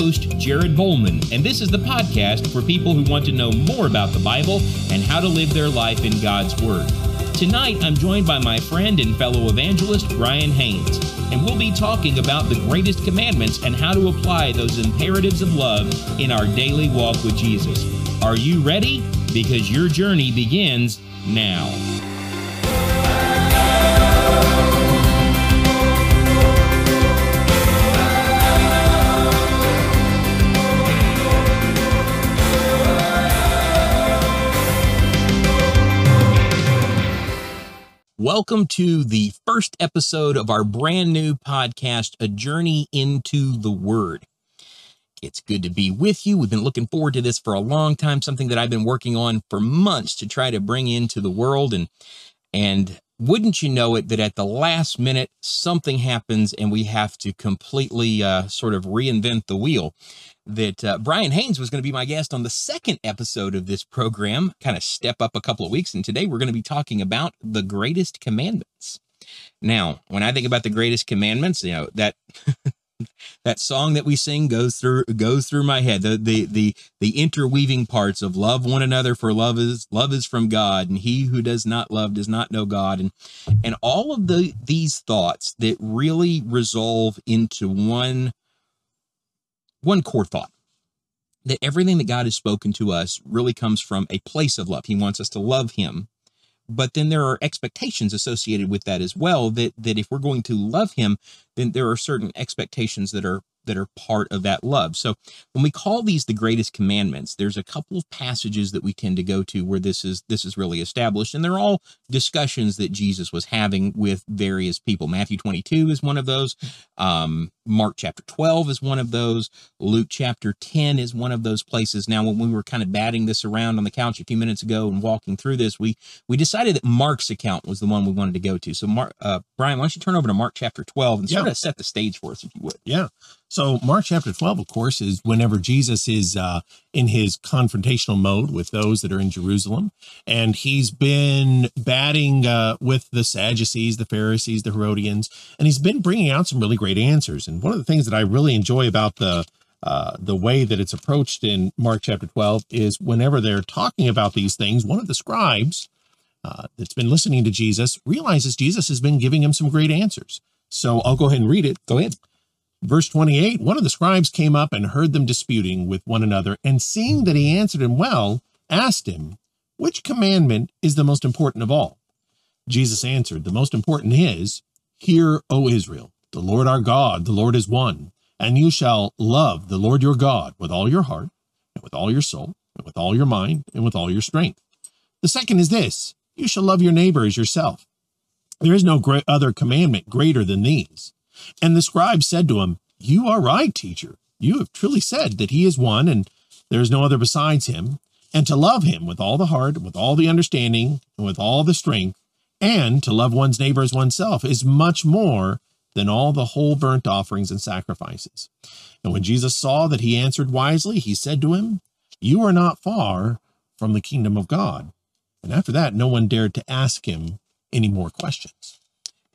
host, Jared Bollman, and this is the podcast for people who want to know more about the Bible and how to live their life in God's Word. Tonight, I'm joined by my friend and fellow evangelist, Brian Haynes, and we'll be talking about the greatest commandments and how to apply those imperatives of love in our daily walk with Jesus. Are you ready? Because your journey begins now. Welcome to the first episode of our brand new podcast, A Journey into the Word. It's good to be with you. We've been looking forward to this for a long time, something that I've been working on for months to try to bring into the world and and wouldn't you know it that at the last minute something happens and we have to completely uh, sort of reinvent the wheel that uh, Brian Haynes was going to be my guest on the second episode of this program, kind of step up a couple of weeks. And today we're going to be talking about the greatest commandments. Now, when I think about the greatest commandments, you know, that that song that we sing goes through goes through my head. The the the the interweaving parts of love one another for love is love is from God, and he who does not love does not know God. And and all of the these thoughts that really resolve into one one core thought that everything that God has spoken to us really comes from a place of love. He wants us to love him. But then there are expectations associated with that as well that that if we're going to love him, then there are certain expectations that are that are part of that love. So when we call these the greatest commandments, there's a couple of passages that we tend to go to where this is this is really established and they're all discussions that Jesus was having with various people. Matthew 22 is one of those. Um, Mark chapter 12 is one of those. Luke chapter 10 is one of those places. Now when we were kind of batting this around on the couch a few minutes ago and walking through this, we we decided that Mark's account was the one we wanted to go to. So Mark uh, Brian, why don't you turn over to Mark chapter 12 and sort yeah. of set the stage for us if you would. Yeah. So Mark chapter 12, of course, is whenever Jesus is uh, in his confrontational mode with those that are in Jerusalem. And he's been batting uh, with the Sadducees, the Pharisees, the Herodians, and he's been bringing out some really great answers. And one of the things that I really enjoy about the uh, the way that it's approached in Mark chapter 12 is whenever they're talking about these things, one of the scribes uh, that's been listening to Jesus realizes Jesus has been giving him some great answers. So I'll go ahead and read it. Go ahead. Verse 28 One of the scribes came up and heard them disputing with one another, and seeing that he answered him well, asked him, Which commandment is the most important of all? Jesus answered, The most important is, Hear, O Israel, the Lord our God, the Lord is one, and you shall love the Lord your God with all your heart, and with all your soul, and with all your mind, and with all your strength. The second is this you shall love your neighbor as yourself. There is no other commandment greater than these. And the scribe said to him, You are right, teacher. You have truly said that he is one, and there is no other besides him, and to love him with all the heart, with all the understanding, and with all the strength, and to love one's neighbor as oneself is much more than all the whole burnt offerings and sacrifices. And when Jesus saw that he answered wisely, he said to him, You are not far from the kingdom of God. And after that, no one dared to ask him any more questions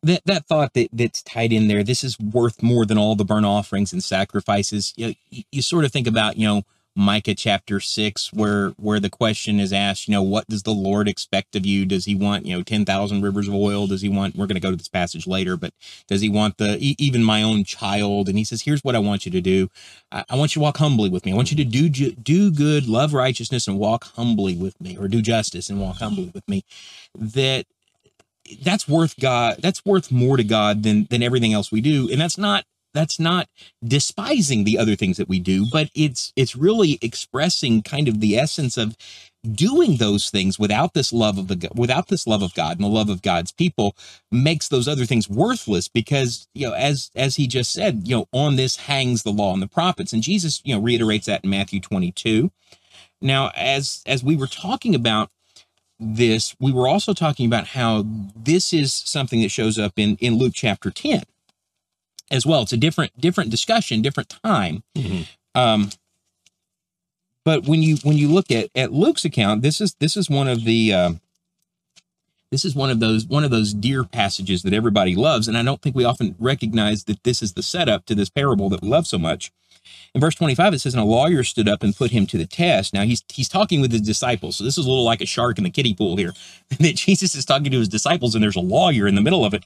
that that thought that that's tied in there this is worth more than all the burnt offerings and sacrifices. You, you, you, sort of think about you know micah chapter 6 where where the question is asked you know what does the lord expect of you? Does he want you know 10,000 rivers of oil? Does he want we're going to go to this passage later but does he want the even my own child? And he says here's what i want you to do. I, I want you to walk humbly with me. I want you to do do good love righteousness and walk humbly with me or do justice and walk humbly with me. That that's worth God. That's worth more to God than than everything else we do. And that's not that's not despising the other things that we do, but it's it's really expressing kind of the essence of doing those things without this love of the without this love of God and the love of God's people makes those other things worthless because you know as as he just said you know on this hangs the law and the prophets and Jesus you know reiterates that in Matthew 22 now as as we were talking about this, we were also talking about how this is something that shows up in, in Luke chapter 10 as well. It's a different, different discussion, different time. Mm-hmm. Um, but when you, when you look at, at Luke's account, this is, this is one of the, uh, This is one of those one of those dear passages that everybody loves, and I don't think we often recognize that this is the setup to this parable that we love so much. In verse 25, it says, And a lawyer stood up and put him to the test. Now he's he's talking with his disciples. So this is a little like a shark in the kiddie pool here. that Jesus is talking to his disciples, and there's a lawyer in the middle of it.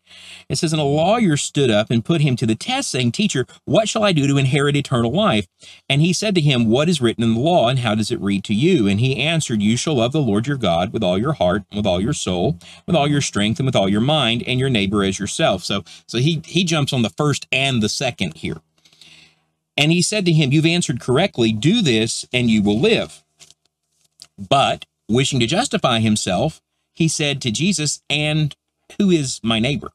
It says, And a lawyer stood up and put him to the test, saying, Teacher, what shall I do to inherit eternal life? And he said to him, What is written in the law, and how does it read to you? And he answered, You shall love the Lord your God with all your heart, with all your soul, with all your strength, and with all your mind, and your neighbor as yourself. So so he he jumps on the first and the second here. And he said to him, You've answered correctly. Do this, and you will live. But wishing to justify himself, he said to Jesus, And who is my neighbor?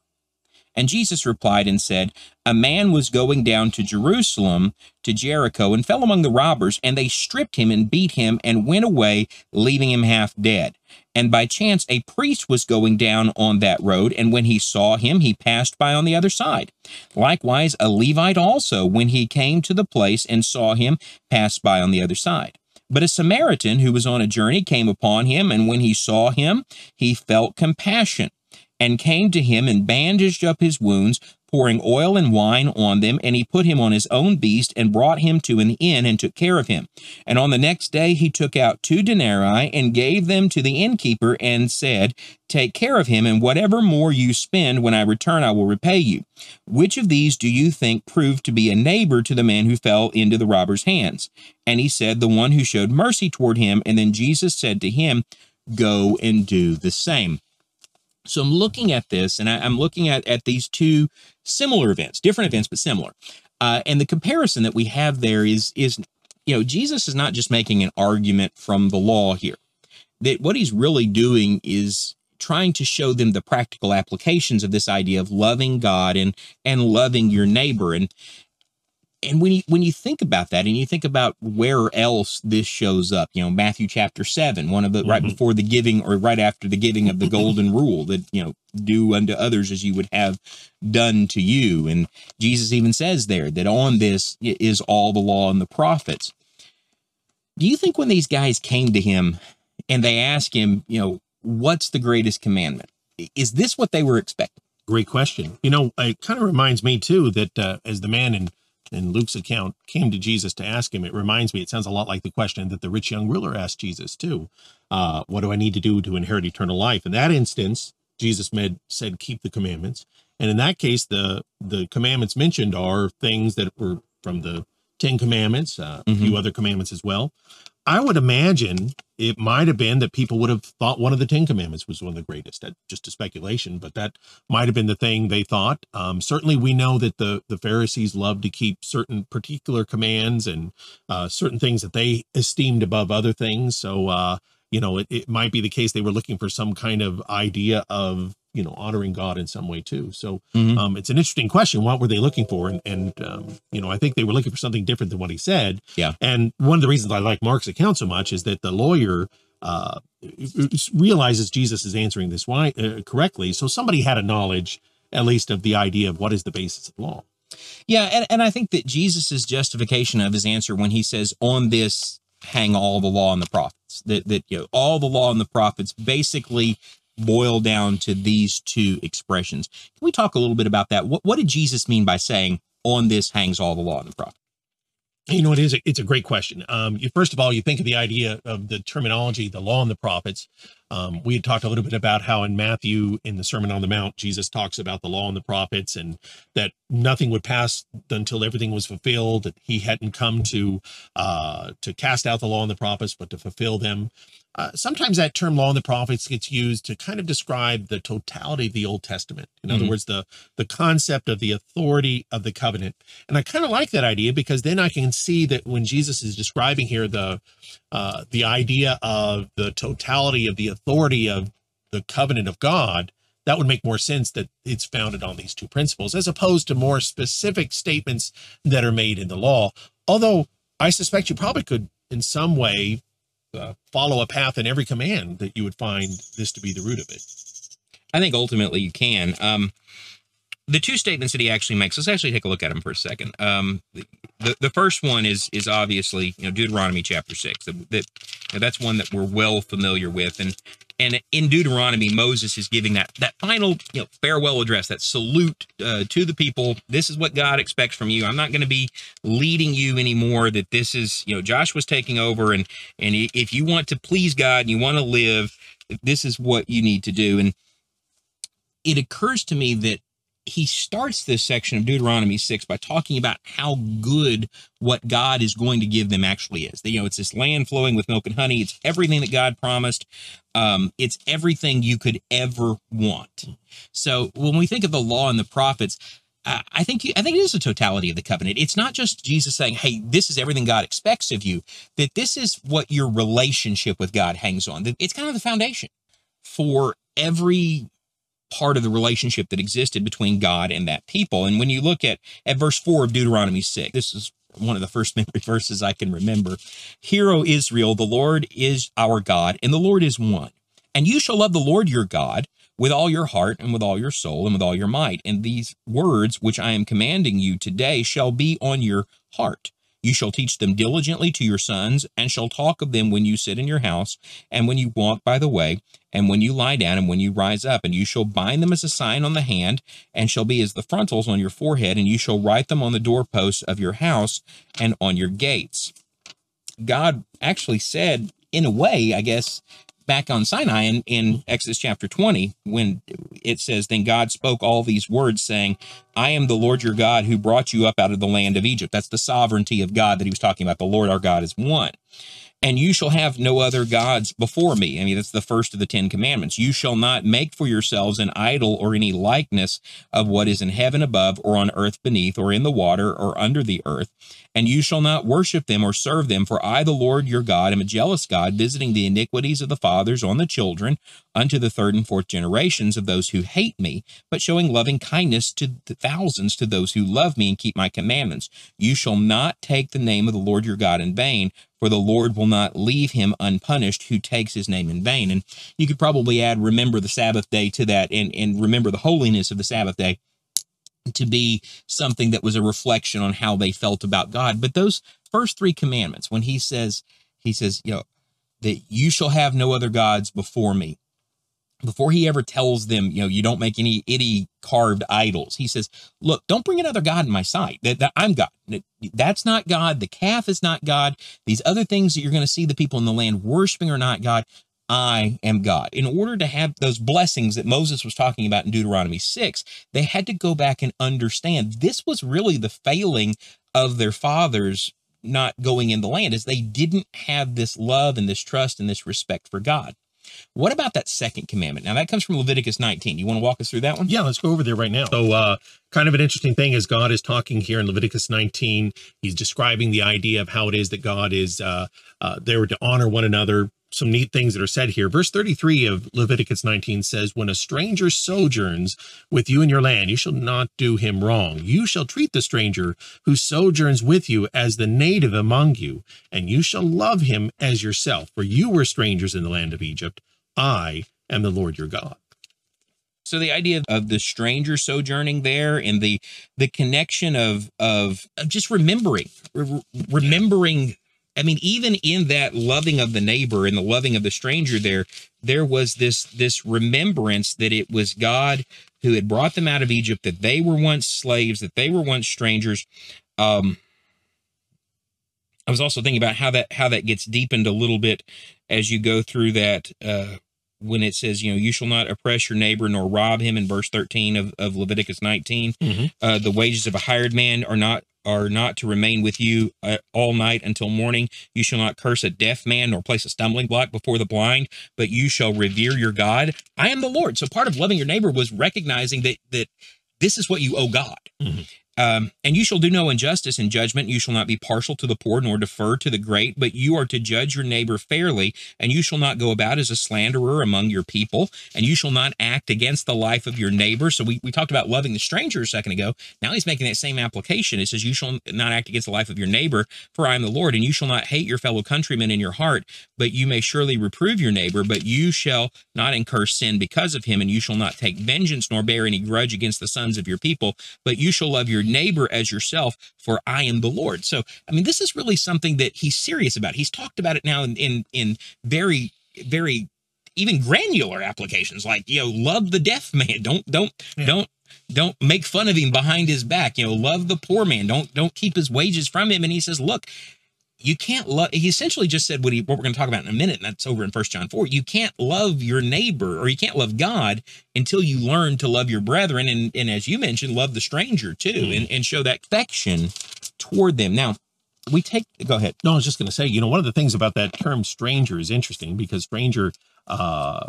And Jesus replied and said, A man was going down to Jerusalem, to Jericho, and fell among the robbers, and they stripped him and beat him and went away, leaving him half dead. And by chance a priest was going down on that road, and when he saw him, he passed by on the other side. Likewise, a Levite also, when he came to the place and saw him, passed by on the other side. But a Samaritan who was on a journey came upon him, and when he saw him, he felt compassion and came to him and bandaged up his wounds, pouring oil and wine on them, and he put him on his own beast and brought him to an inn and took care of him. And on the next day he took out two denarii and gave them to the innkeeper and said, Take care of him, and whatever more you spend when I return, I will repay you. Which of these do you think proved to be a neighbor to the man who fell into the robber's hands? And he said, The one who showed mercy toward him. And then Jesus said to him, Go and do the same. So I'm looking at this and I, am looking at, at these two similar events, different events, but similar. Uh, and the comparison that we have there is, is, you know, Jesus is not just making an argument from the law here. That what he's really doing is trying to show them the practical applications of this idea of loving God and and loving your neighbor. And and when you when you think about that and you think about where else this shows up you know matthew chapter 7 one of the mm-hmm. right before the giving or right after the giving of the golden rule that you know do unto others as you would have done to you. And jesus even says there that on this is all the law and the prophets. Do you think when these guys came to him and they asked him you know what's the greatest commandment? Is this what they were expecting? Great question. You know it kind of reminds me too that uh, as the man in in Luke's account came to Jesus to ask him, it reminds me, it sounds a lot like the question that the rich young ruler asked Jesus too. Uh, what do I need to do to inherit eternal life? In that instance, Jesus made, said, keep the commandments. And in that case, the, the commandments mentioned are things that were from the Ten Commandments, uh, mm-hmm. a few other commandments as well. I would imagine it might have been that people would have thought one of the Ten Commandments was one of the greatest. That just a speculation, but that might have been the thing they thought. Um, certainly, we know that the the Pharisees loved to keep certain particular commands and uh, certain things that they esteemed above other things. So, uh, you know, it, it might be the case they were looking for some kind of idea of you know honoring God in some way too. So mm-hmm. um, it's an interesting question. What were they looking for? And and um, you know I think they were looking for something different than what he said. Yeah. And one of the reasons I like Mark's account so much is that the lawyer uh, realizes Jesus is answering this why uh, correctly. So somebody had a knowledge at least of the idea of what is the basis of law. Yeah, and, and I think that Jesus's justification of his answer when he says, "On this hang all the law and the prophets," that that you know all the law and the prophets basically boil down to these two expressions. Can we talk a little bit about that? What, what did Jesus mean by saying, on this hangs all the law and the prophets? You know, it is. A, it's a great question. Um, you, first of all, you think of the idea of the terminology, the law and the prophets. Um, we had talked a little bit about how in Matthew, in the Sermon on the Mount, Jesus talks about the law and the prophets, and that nothing would pass until everything was fulfilled. That he hadn't come to uh, to cast out the law and the prophets, but to fulfill them. Uh, sometimes that term law and the prophets gets used to kind of describe the totality of the Old Testament. In mm-hmm. other words, the the concept of the authority of the covenant. And I kind of like that idea because then I can see that when Jesus is describing here the uh, the idea of the totality of the authority of the covenant of God, that would make more sense that it's founded on these two principles as opposed to more specific statements that are made in the law. Although I suspect you probably could in some way uh, follow a path in every command that you would find this to be the root of it. I think ultimately you can. Um, the two statements that he actually makes, let's actually take a look at them for a second. Um, the, the first one is is obviously you know Deuteronomy chapter six that, that That's one that we're well familiar with. And and in Deuteronomy, Moses is giving that that final you know, farewell address, that salute uh, to the people. This is what God expects from you. I'm not going to be leading you anymore. That this is you know Joshua's taking over, and and if you want to please God and you want to live, this is what you need to do. And it occurs to me that he starts this section of Deuteronomy 6 by talking about how good what God is going to give them actually is. You know, it's this land flowing with milk and honey. It's everything that God promised. Um, it's everything you could ever want. So when we think of the law and the prophets, I think you, I think it is the totality of the covenant. It's not just Jesus saying, "Hey, this is everything God expects of you." That this is what your relationship with God hangs on. It's kind of the foundation for every part of the relationship that existed between God and that people. And when you look at, at verse 4 of Deuteronomy 6, this is one of the first memory verses I can remember. Hear, O Israel, the Lord is our God, and the Lord is one. And you shall love the Lord your God with all your heart and with all your soul and with all your might. And these words which I am commanding you today shall be on your heart. You shall teach them diligently to your sons, and shall talk of them when you sit in your house, and when you walk by the way, and when you lie down, and when you rise up. And you shall bind them as a sign on the hand, and shall be as the frontals on your forehead, and you shall write them on the doorposts of your house and on your gates. God actually said, in a way, I guess, back on Sinai in, in mm-hmm. Exodus chapter 20, when it says, Then God spoke all these words, saying, I am the Lord your God who brought you up out of the land of Egypt. That's the sovereignty of God that he was talking about. The Lord our God is one and you shall have no other gods before me. I mean, that's the first of the Ten Commandments. You shall not make for yourselves an idol or any likeness of what is in heaven above, or on earth beneath, or in the water, or under the earth. And you shall not worship them or serve them, for I, the Lord your God, am a jealous God, visiting the iniquities of the fathers on the children, unto the third and fourth generations of those who hate me, but showing loving kindness to thousands to those who love me and keep my commandments. You shall not take the name of the Lord your God in vain, for the Lord will not leave him unpunished who takes his name in vain. And you could probably add, remember the Sabbath day to that and, and remember the holiness of the Sabbath day to be something that was a reflection on how they felt about God. But those first three commandments, when he says, he says, you know, that you shall have no other gods before me before he ever tells them, you know, you don't make any any carved idols, he says, look, don't bring another God in my sight. That, that I'm God. That's not God. The calf is not God. These other things that you're going to see the people in the land worshiping are not God. I am God. In order to have those blessings that Moses was talking about in Deuteronomy 6, they had to go back and understand this was really the failing of their fathers not going in the land is they didn't have this love and this trust and this respect for God. What about that second commandment? Now that comes from Leviticus 19. You want to walk us through that one? Yeah, let's go over there right now. So, uh, kind of an interesting thing is God is talking here in Leviticus 19. He's describing the idea of how it is that God is uh, uh, there to honor one another. Some neat things that are said here. Verse 33 of Leviticus 19 says, When a stranger sojourns with you in your land, you shall not do him wrong. You shall treat the stranger who sojourns with you as the native among you, and you shall love him as yourself, for you were strangers in the land of Egypt. I am the Lord your God. So the idea of the stranger sojourning there and the the connection of of, of just remembering re- remembering I mean even in that loving of the neighbor and the loving of the stranger there there was this this remembrance that it was God who had brought them out of Egypt that they were once slaves that they were once strangers um I was also thinking about how that how that gets deepened a little bit as you go through that uh, when it says, you know, you shall not oppress your neighbor nor rob him in verse 13 of, of Leviticus 19. Mm-hmm. Uh, the wages of a hired man are not are not to remain with you uh, all night until morning. You shall not curse a deaf man nor place a stumbling block before the blind, but you shall revere your God. I am the Lord. So part of loving your neighbor was recognizing that that this is what you owe God. Mm-hmm. Um, and you shall do no injustice in judgment. You shall not be partial to the poor, nor defer to the great, but you are to judge your neighbor fairly. And you shall not go about as a slanderer among your people. And you shall not act against the life of your neighbor. So we, we talked about loving the stranger a second ago. Now he's making that same application. It says, You shall not act against the life of your neighbor, for I am the Lord. And you shall not hate your fellow countrymen in your heart, but you may surely reprove your neighbor, but you shall not incur sin because of him. And you shall not take vengeance nor bear any grudge against the sons of your people, but you shall love your neighbor as yourself, for I am the Lord. So, I mean, this is really something that he's serious about. He's talked about it now in in, in very, very even granular applications like you know love the deaf man don't don't yeah. don't don't make fun of him behind his back you know love the poor man don't don't keep his wages from him and he says look you can't love he essentially just said what he what we're going to talk about in a minute and that's over in first john 4 you can't love your neighbor or you can't love god until you learn to love your brethren and and as you mentioned love the stranger too mm. and, and show that affection toward them now we take go ahead no i was just going to say you know one of the things about that term stranger is interesting because stranger uh,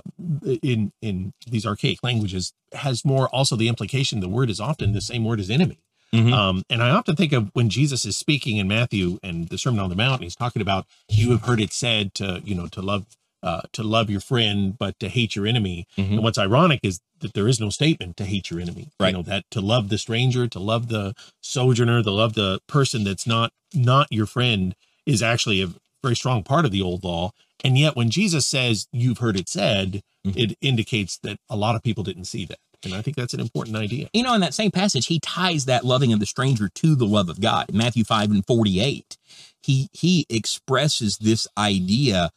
in in these archaic languages has more also the implication the word is often the same word as enemy. Mm-hmm. Um, and I often think of when Jesus is speaking in Matthew and the Sermon on the Mount, he's talking about you have heard it said to you know to love uh, to love your friend but to hate your enemy. Mm-hmm. And what's ironic is that there is no statement to hate your enemy. Right. You know that to love the stranger, to love the sojourner, to love the person that's not not your friend is actually a very strong part of the old law. And yet, when Jesus says, You've heard it said, mm-hmm. it indicates that a lot of people didn't see that. And I think that's an important idea. You know, in that same passage, he ties that loving of the stranger to the love of God. Matthew 5 and 48, he he expresses this idea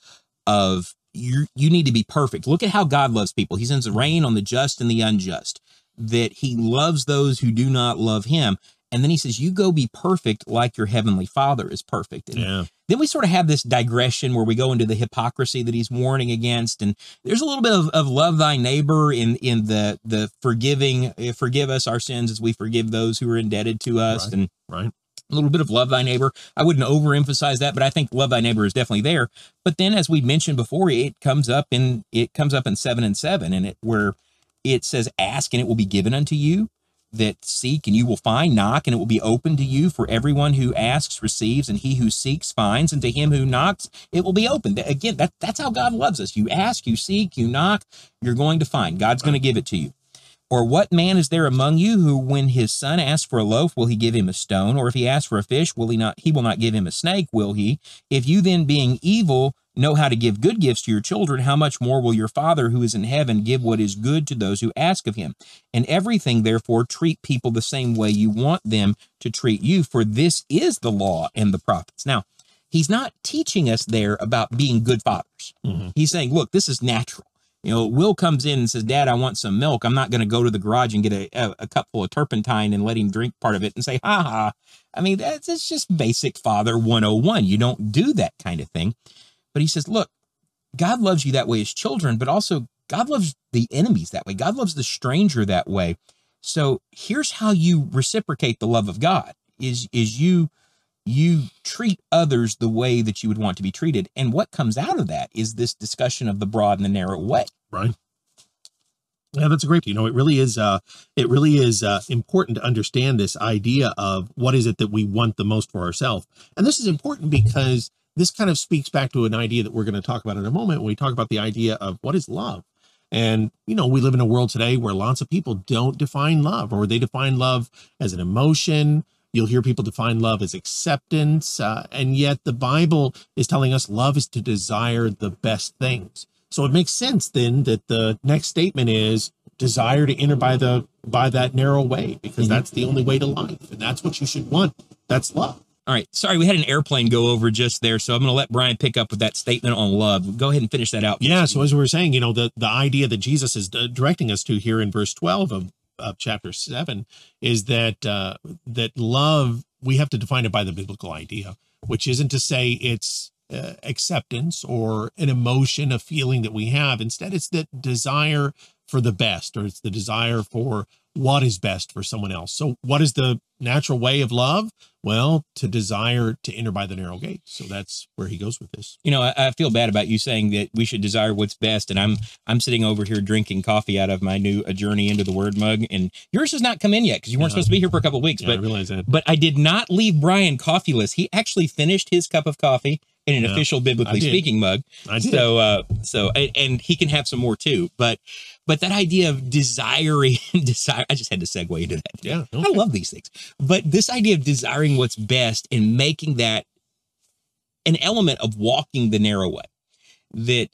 of you you need to be perfect. Look at how God loves people. He sends rain on the just and the unjust. That he loves those who do not love him. And then he says, You go be perfect like your heavenly father is perfect. And yeah. then we sort of have this digression where we go into the hypocrisy that he's warning against. And there's a little bit of, of love thy neighbor in in the the forgiving, eh, forgive us our sins as we forgive those who are indebted to us. Right. And right. A little bit of love thy neighbor. I wouldn't overemphasize that, but I think love thy neighbor is definitely there. But then, as we mentioned before, it comes up in it comes up in seven and seven, and it where it says, "Ask and it will be given unto you." That seek and you will find, knock and it will be open to you. For everyone who asks receives, and he who seeks finds, and to him who knocks it will be open. Again, that, that's how God loves us. You ask, you seek, you knock, you're going to find. God's going to give it to you. Or what man is there among you who, when his son asks for a loaf, will he give him a stone? Or if he asks for a fish, will he not? He will not give him a snake, will he? If you then, being evil, know how to give good gifts to your children, how much more will your Father who is in heaven give what is good to those who ask of him? And everything, therefore, treat people the same way you want them to treat you, for this is the law and the prophets. Now, he's not teaching us there about being good fathers. Mm-hmm. He's saying, look, this is natural. You know, Will comes in and says, Dad, I want some milk. I'm not going to go to the garage and get a, a, a, cup full of turpentine and let him drink part of it and say, ha ha. I mean, that's, that's just basic father 101. You don't do that kind of thing. But he says, look, God loves you that way as children, but also God loves the enemies that way. God loves the stranger that way. So here's how you reciprocate the love of God is, is you you treat others the way that you would want to be treated. And what comes out of that is this discussion of the broad and the narrow way. Right. Yeah, that's a great. You know, it really is. Uh, it really is uh, important to understand this idea of what is it that we want the most for ourselves, and this is important because this kind of speaks back to an idea that we're going to talk about in a moment when we talk about the idea of what is love. And, you know, we live in a world today where lots of people don't define love or they define love as an emotion. You'll hear people define love as acceptance. Uh, and yet the Bible is telling us love is to desire the best things. So it makes sense then that the next statement is desire to enter by the by that narrow way because mm-hmm. that's the only way to life and that's what you should want. That's love. All right. Sorry, we had an airplane go over just there, so I'm going to let Brian pick up with that statement on love. Go ahead and finish that out. Yeah. So as we were saying, you know, the the idea that Jesus is uh, directing us to here in verse 12 of of chapter seven is that uh, that love we have to define it by the biblical idea, which isn't to say it's uh, acceptance or an emotion, a feeling that we have. Instead, it's the desire for the best, or it's the desire for what is best for someone else. So, what is the natural way of love? Well, to desire to enter by the narrow gate. So that's where he goes with this. You know, I, I, feel bad about you saying that we should desire what's best, and I'm I'm sitting over here drinking coffee out of my new A Journey into the Word mug, and yours has not come in yet because you weren't supposed to be here for a couple of weeks. Yeah, but I realize that. But I did not leave Brian coffeeless. He actually finished his cup of coffee in an official biblically speaking mug. I did. So, uh, so, and, and, he can have some more too. But, but that idea of desiring, desire, I just had to segue into that. Yeah. Okay. I love these things. But this idea of desiring what's best and making that an element of walking the narrow way. that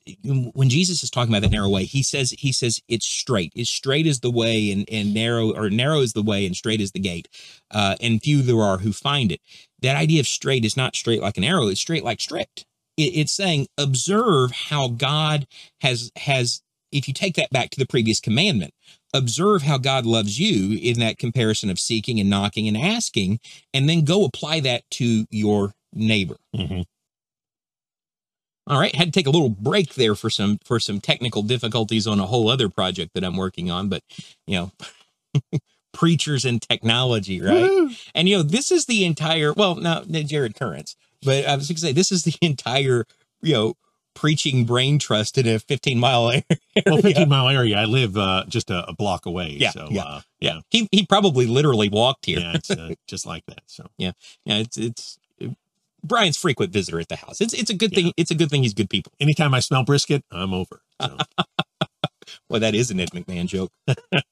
when Jesus is talking about that narrow way, he says he says it's straight. It's straight is the way, and and narrow or narrow is the way, and straight is the gate, uh, and few there are who find it. That idea of straight is not straight like an arrow; it's straight like strict. It, it's saying observe how God has has. If you take that back to the previous commandment, observe how God loves you in that comparison of seeking and knocking and asking, and then go apply that to your neighbor. Mm-hmm. All right, had to take a little break there for some for some technical difficulties on a whole other project that I'm working on, but you know, preachers and technology, right? And you know, this is the entire well, now Jared Currents, but I was going to say this is the entire you know preaching brain trust in a 15 mile area. Well, 15 mile area. I live uh, just a, a block away. Yeah, So, yeah. Uh, yeah, he he probably literally walked here. yeah, it's uh, just like that. So, yeah. yeah, it's it's Brian's frequent visitor at the house. It's it's a good Yeah. thing. It's a good thing he's good people. anytime I smell brisket, I'm over. So, Well, that is an Ed McMahon joke.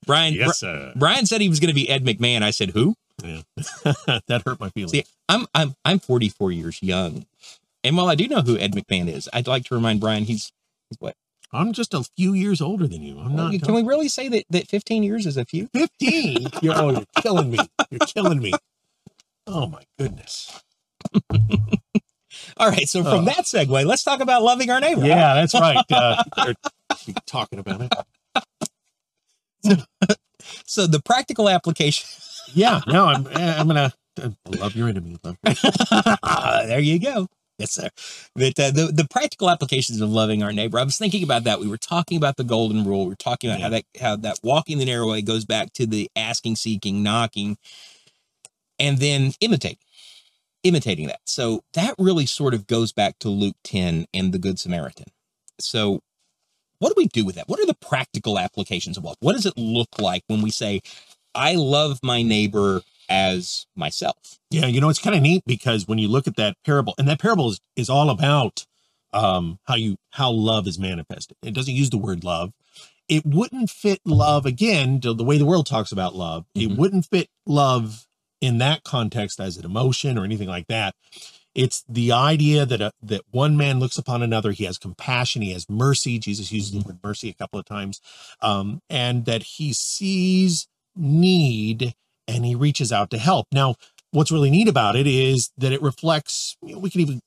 Brian yes, sir. Brian said he was going to be Ed McMahon. I said who? Yeah. that hurt my feelings. See, I'm I'm I'm 44 years young, and while I do know who Ed McMahon is, I'd like to remind Brian he's he's what? I'm just a few years older than you. I'm not. Can we really say that that 15 years is a few? 15. You're, oh, you're killing me. You're killing me. Oh my goodness. All right. So from Oh. that segue, let's talk about loving our neighbor. Yeah, that's right. Uh, they're talking about it. So the practical application. Yeah. No, I'm. I'm gonna uh, love your enemy. Love your- there you go. Yes, sir. But uh, the the practical applications of loving our neighbor. I was thinking about that. We were talking about the golden rule. We were talking about how that how that walking the narrow way goes back to the asking, seeking, knocking, and then imitating, imitating that. So that really sort of goes back to Luke ten and the Good Samaritan. So. What do we do with that? What are the practical applications of love? What does it look like when we say, I love my neighbor as myself? Yeah, you know it's kind of neat because when you look at that parable, and that parable is, is all about um, how you how love is manifested. It doesn't use the word love. It wouldn't fit love again to the way the world talks about love. It wouldn't fit love in that context as an emotion or anything like that. It's the idea that a, that one man looks upon another. He has compassion. He has mercy. Jesus uses the word mercy a couple of times, um, and that he sees need and he reaches out to help. Now, what's really neat about it is that it reflects you know, we can even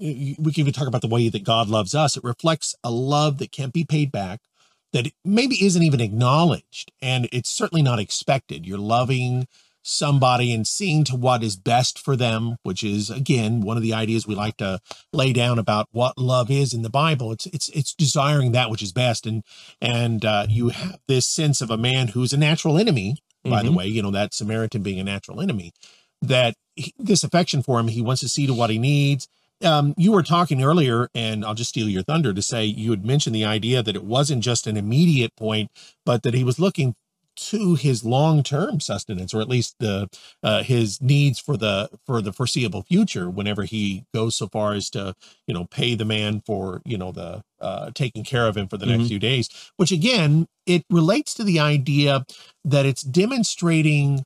we can even talk about the way that god loves us. It reflects a love that can't be paid back that maybe isn't even acknowledged and it's certainly not expected. You're loving somebody and seeing to what is best for them which is again one of the ideas we like to lay down about what love is in the bible. It's it's it's desiring that which is best and and uh, you have this sense of a man who's a natural enemy by the Mhm. way, you know, that Samaritan being a natural enemy, that he, this affection for him, he wants to see to what he needs. Um, you were talking earlier, and I'll just steal your thunder to say you had mentioned the idea that it wasn't just an immediate point, but that he was looking to his long-term sustenance, or at least the uh, his needs for the for the foreseeable future. Whenever he goes so far as to you know pay the man for you know the uh, taking care of him for the next Mhm. few days, which again it relates to the idea that it's demonstrating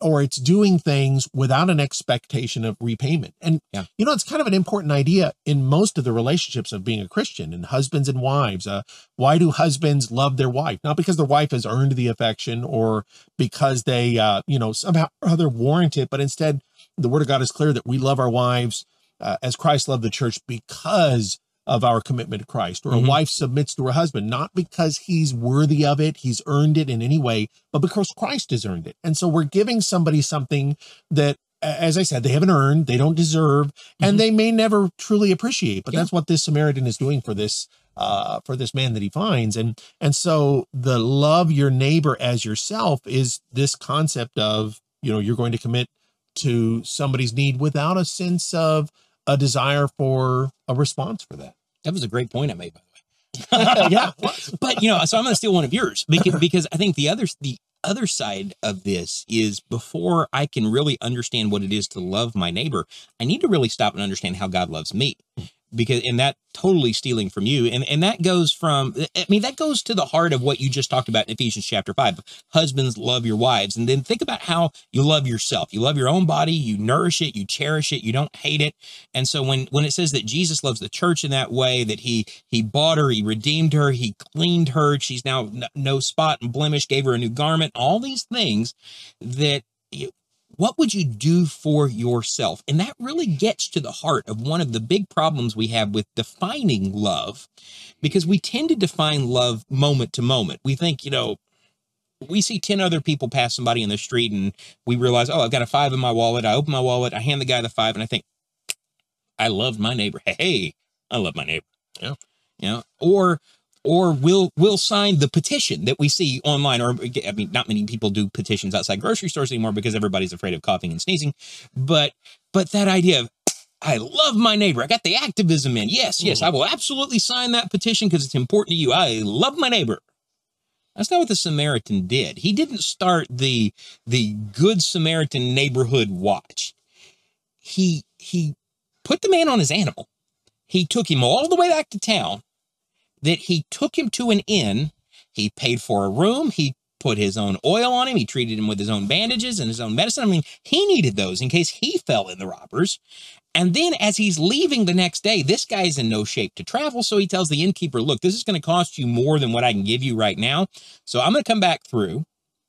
or it's doing things without an expectation of repayment. And Yeah. you know, it's kind of an important idea in most of the relationships of being a Christian and husbands and wives. Uh, why do husbands love their wife? Not because their wife has earned the affection or because they, uh, you know, somehow or other warrant it, but instead, the Word of God is clear that we love our wives uh, as Christ loved the church because of our commitment to Christ. Or Mhm. a wife submits to her husband not because he's worthy of it, he's earned it in any way, but because Christ has earned it. And so we're giving somebody something that, as I said, they haven't earned, they don't deserve, Mhm. and they may never truly appreciate. But Yeah. that's what this Samaritan is doing for this uh for this man that he finds and and so the love your neighbor as yourself is this concept of you know you're going to commit to somebody's need without a sense of a desire for a response for that That was a great point I made, by the way. yeah but you know, so I'm going to steal one of yours because, because I think the other the other side of this is before I can really understand what it is to love my neighbor, I need to really stop and understand how God loves me. Because and that totally stealing from you. And and that goes from i mean that goes to the heart of what you just talked about in ephesians chapter 5 husbands love your wives. And then think about how you love yourself. You love your own body. You nourish it. You cherish it. You don't hate it. And so when when it says that jesus loves the church in that way that he he bought her he redeemed her he cleaned her she's now no spot and blemish gave her a new garment all these things that what would you do for yourself? And that really gets to the heart of one of the big problems we have with defining love, because we tend to define love moment to moment. We think, you know, we see 10 other people pass somebody in the street and we realize, oh, I've got a five in my wallet. I open my wallet, I hand the guy the five, and I think, I love my neighbor. Hey, I love my neighbor. Yeah. You know, or or we'll we'll sign the petition that we see online or i mean not many people do petitions outside grocery stores anymore because everybody's afraid of coughing and sneezing. But but that idea of i love my neighbor. I got the activism in. Yes yes hmm. i will absolutely sign that petition because it's important to you. I love my neighbor. That's not what the samaritan did. He didn't start the the good samaritan neighborhood watch. He he put the man on his animal. He took him all the way back to town that he took him to an inn. He paid for a room. He put his own oil on him. He treated him with his own bandages and his own medicine. I mean, he needed those in case he fell in the robbers. And then as he's leaving the next day, this guy's in no shape to travel. So he tells the innkeeper, look, this is going to cost you more than what I can give you right now. So I'm going to come back through.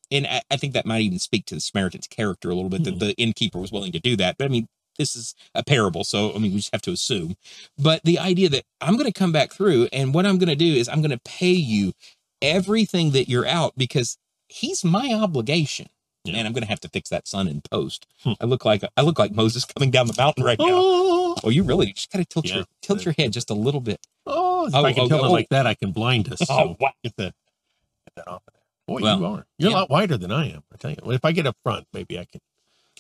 And I, I think that might even speak to the Samaritan's character a little bit, that hmm. the innkeeper was willing to do that. But I mean, this is a parable. So, I mean, we just have to assume. But the idea that I'm going to come back through and what I'm going to do is I'm going to pay you everything that you're out because he's my obligation. Yeah. And I'm going to have to fix that sun in post. Hmm. I look like I look like Moses coming down the mountain right now. Oh, oh you really just got to tilt yeah. your tilt your head just a little bit. Oh, if oh, I can oh, tilt oh, it like that, I can blind us. Oh, so what? Get, the, get that off of there. Boy, well, you are. You're yeah. a lot wider than I am. I tell you. If I get up front, maybe I can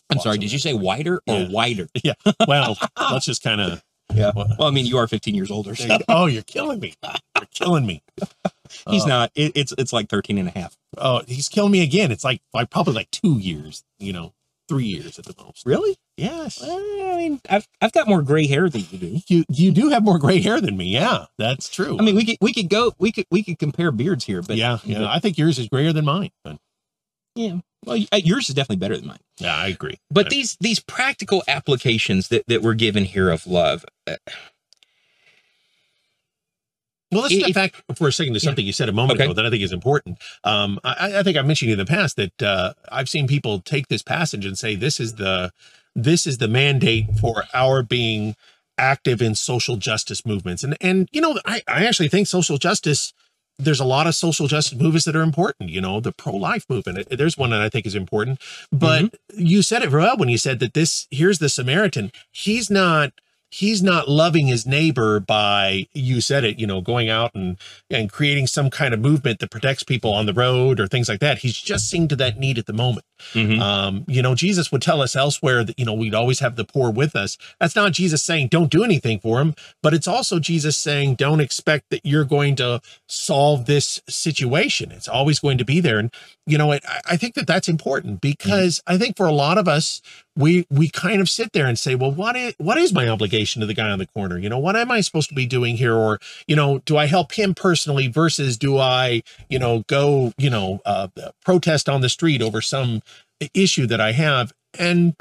I'm sorry, did you say wider or yeah. wider? Yeah. Well, let's just kind of. Yeah. Well, I mean, you are 15 years older. So. oh, you're killing me. You're killing me. he's uh, not. It, it's it's like 13 and a half. Oh, he's killing me again. It's like, like probably like two years, you know, three years at the most. Really? Yes. Well, I mean, I've I've got more gray hair than you do. You you do have more gray hair than me. Yeah, that's true. I mean, we could we could go we could we could compare beards here, but yeah, yeah. I think yours is grayer than mine. But yeah. Well, uh, yours is definitely better than mine. Yeah, I agree. But these these practical applications that that we're given here of love. Uh, well, let's step back for a second to something yeah. you said a moment okay. ago that I think is important. Um, I, I, think I mentioned in the past that uh, I've seen people take this passage and say this is the this is the mandate for our being active in social justice movements, and and you know I, I actually think social justice there's a lot of social justice movements that are important. You know, the pro-life movement. There's one that I think is important. But mm-hmm. you said it well when you said that this. Here's the Samaritan. He's not he's not loving his neighbor by you said it you know going out and and creating some kind of movement that protects people on the road or things like that he's just seeing to that need at the moment mm-hmm. um you know jesus would tell us elsewhere that you know we'd always have the poor with us. That's not jesus saying don't do anything for him but it's also jesus saying don't expect that you're going to solve this situation. It's always going to be there. And you know it, i think that that's important because mm-hmm. i think for a lot of us we we kind of sit there and say well what is what is my obligation to the guy on the corner? You know what am i supposed to be doing here? Or you know do i help him personally versus do i you know go you know uh, protest on the street over some issue that i have and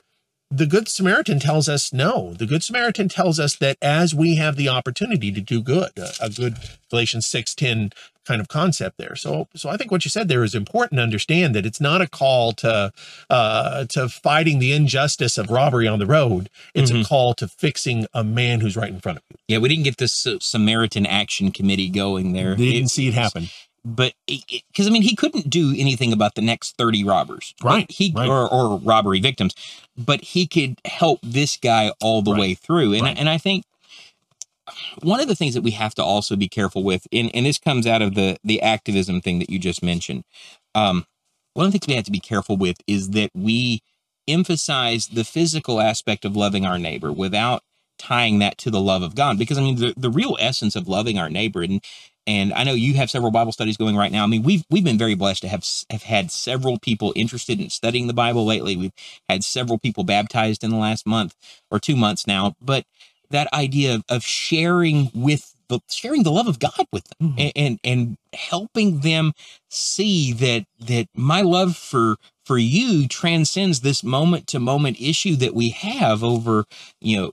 the good samaritan tells us no the good samaritan tells us that as we have the opportunity to do good a, a good galatians 6:10 kind of concept there. So, so I think what you said there is important to understand that it's not a call to uh, to fighting the injustice of robbery on the road. It's mm-hmm. a call to fixing a man who's right in front of you. Yeah, we didn't get this uh, Samaritan Action Committee going there. They didn't it, see it happen. But because I mean, he couldn't do anything about the next thirty robbers, right? He right. Or, or robbery victims, but he could help this guy all the right. way through. And right. and I think one of the things that we have to also be careful with, and, and this comes out of the the activism thing that you just mentioned. Um, one of the things we have to be careful with is that we emphasize the physical aspect of loving our neighbor without tying that to the love of God. Because I mean, the, the real essence of loving our neighbor, and and I know you have several Bible studies going right now. I mean, we've we've been very blessed to have have had several people interested in studying the Bible lately. We've had several people baptized in the last month or two months now. But that idea of, of sharing with the sharing the love of God with them Mhm. and, and and helping them see that that my love for for you transcends this moment to moment issue that we have over you know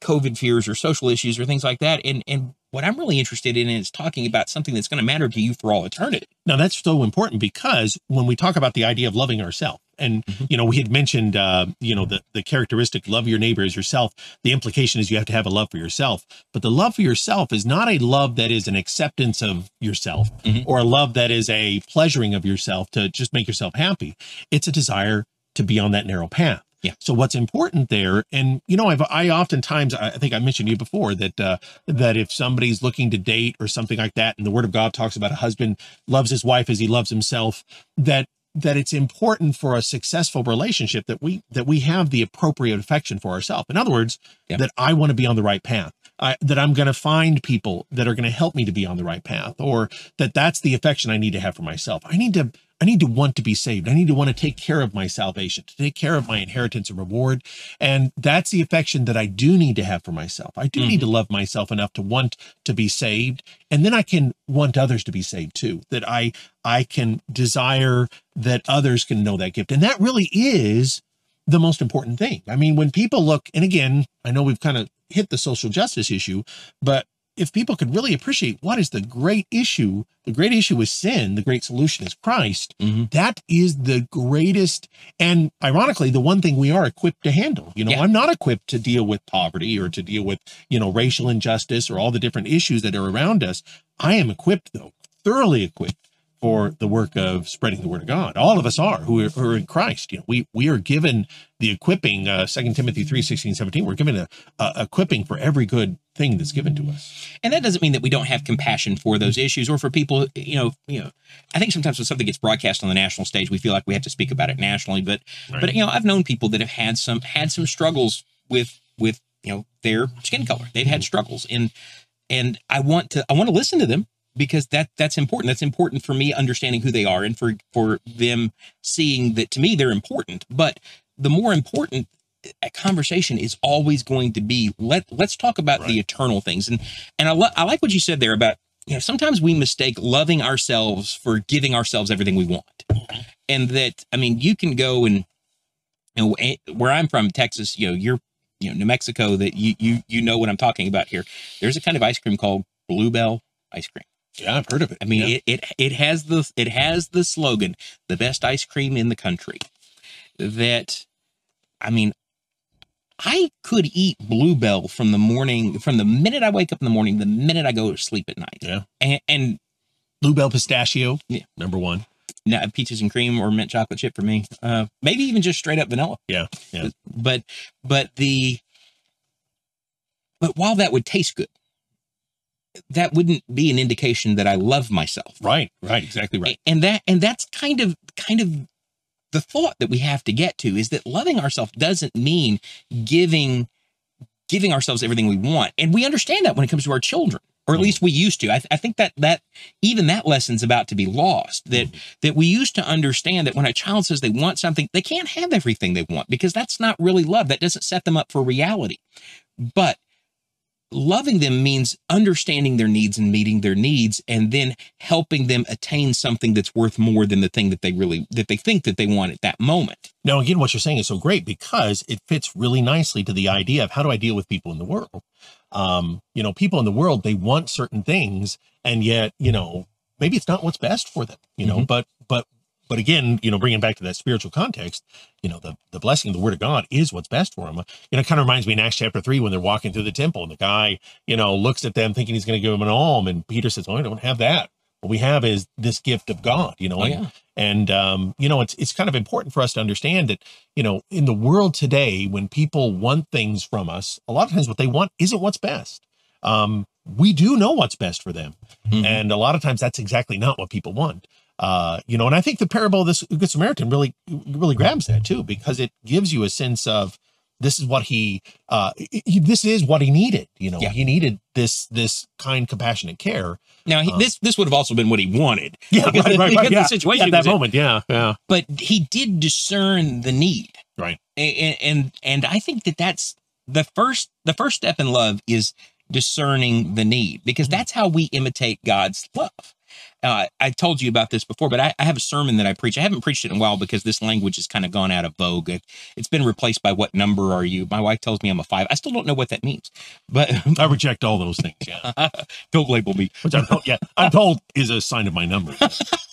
covid fears or social issues or things like that. And and what i'm really interested in is talking about something that's going to matter to you for all eternity. Now that's so important because when we talk about the idea of loving ourselves, and Mhm. you know, we had mentioned, uh, you know, the the characteristic love your neighbor as yourself. The implication is you have to have a love for yourself, but the love for yourself is not a love that is an acceptance of yourself Mhm. or a love that is a pleasuring of yourself to just make yourself happy. It's a desire to be on that narrow path. Yeah. So what's important there, and you know, I've I oftentimes I I think I mentioned to you before that uh, that if somebody's looking to date or something like that, and the Word of God talks about a husband loves his wife as he loves himself, that that it's important for a successful relationship that we that we have the appropriate affection for ourselves. In other words, Yeah. that I want to be on the right path. I, that I'm going to find people that are going to help me to be on the right path, or that that's the affection I need to have for myself. I need to I need to want to be saved. I need to want to take care of my salvation, to take care of my inheritance and reward. And that's the affection that I do need to have for myself. I do need to mm-hmm. love myself enough to want to be saved. And then I can want others to be saved too. That I I can desire that others can know that gift. And that really is the most important thing. I mean, when people look, and again, I know we've kind of hit the social justice issue, but if people could really appreciate what is the great issue, the great issue is sin, the great solution is Christ, Mhm. that is the greatest and ironically the one thing we are equipped to handle. You know, Yeah. I'm not equipped to deal with poverty or to deal with, you know, racial injustice or all the different issues that are around us. I am equipped though, thoroughly equipped for the work of spreading the word of God. All of us are who are, who are in Christ. You know, we we are given the equipping, uh 2 Timothy 3, 16, 17. We're given a, a equipping for every good thing that's given to us. and that doesn't mean that we don't have compassion for those issues or for people you know you know i think sometimes when something gets broadcast on the national stage we feel like we have to speak about it nationally but Right. but you know i've known people that have had some had some struggles with with you know their skin color they've had struggles and and i want to i want to listen to them because that that's important. That's important for me understanding who they are and for for them seeing that to me they're important. But the more important a conversation is always going to be let let's talk about the eternal things. And and I, lo- I like what you said there about you know sometimes we mistake loving ourselves for giving ourselves everything we want. And that i mean you can go and you know eh, where i'm from texas you know you're you know new mexico that you you you know what i'm talking about here. There's a kind of ice cream called Blue Bell ice cream Yeah, I've heard of it. I mean, Yeah. it, it it has the it has the slogan, the best ice cream in the country. That, I mean, I could eat Blue Bell from the morning, from the minute I wake up in the morning, the minute I go to sleep at night. Yeah. And, and Blue Bell pistachio. Yeah. Number one. now peaches and cream or mint chocolate chip for me. Uh, maybe even just straight up vanilla. Yeah, yeah. But but the but while that would taste good, that wouldn't be an indication that I love myself. Right, right, exactly right. And that and that's kind of kind of the thought that we have to get to is that loving ourselves doesn't mean giving giving ourselves everything we want. And we understand that when it comes to our children or at mm-hmm. least we used to. I, th- I think that that even that lesson's about to be lost that mm-hmm. that we used to understand that when a child says they want something they can't have everything they want because that's not really love. That doesn't set them up for reality. But loving them means understanding their needs and meeting their needs and then helping them attain something that's worth more than the thing that they really that they think that they want at that moment Now, again, what you're saying is so great because it fits really nicely to the idea of how do I deal with people in the world? Um, you know, people in the world, they want certain things, and yet, you know, maybe it's not what's best for them, you know, but, but, but again, you know, bringing back to that spiritual context, you know, the, the blessing of the word of God is what's best for them. You know, it kind of reminds me in Acts chapter three when they're walking through the temple and the guy, you know, looks at them thinking he's going to give them an alm. And Peter says, Oh, I don't have that. What we have is this gift of God, you know, Oh, and, yeah. and um, you know, it's it's kind of important for us to understand that, you know, in the world today, when people want things from us, a lot of times what they want isn't what's best. Um, we do know what's best for them, Mhm. and a lot of times that's exactly not what people want. Uh, you know, and I think the parable of this Good Samaritan really really grabs that too, because it gives you a sense of this is what he uh he, this is what he needed you know Yeah. he needed this this kind compassionate care now he, Uh, this this would have also been what he wanted yeah Because the- because the situation at that moment yeah yeah but he did discern the need Right. and and and i think that that's the first the first step in love is discerning the need because Mm-hmm. that's how we imitate God's love. Uh, I told you about this before, but I, I have a sermon that I preach. I haven't preached it in a while because this language has kind of gone out of vogue. It, it's been replaced by "What number are you?" My wife tells me I'm a five. I still don't know what that means, but I reject all those things. Yeah, don't label me. which I'm told, yeah, I'm told is a sign of my number.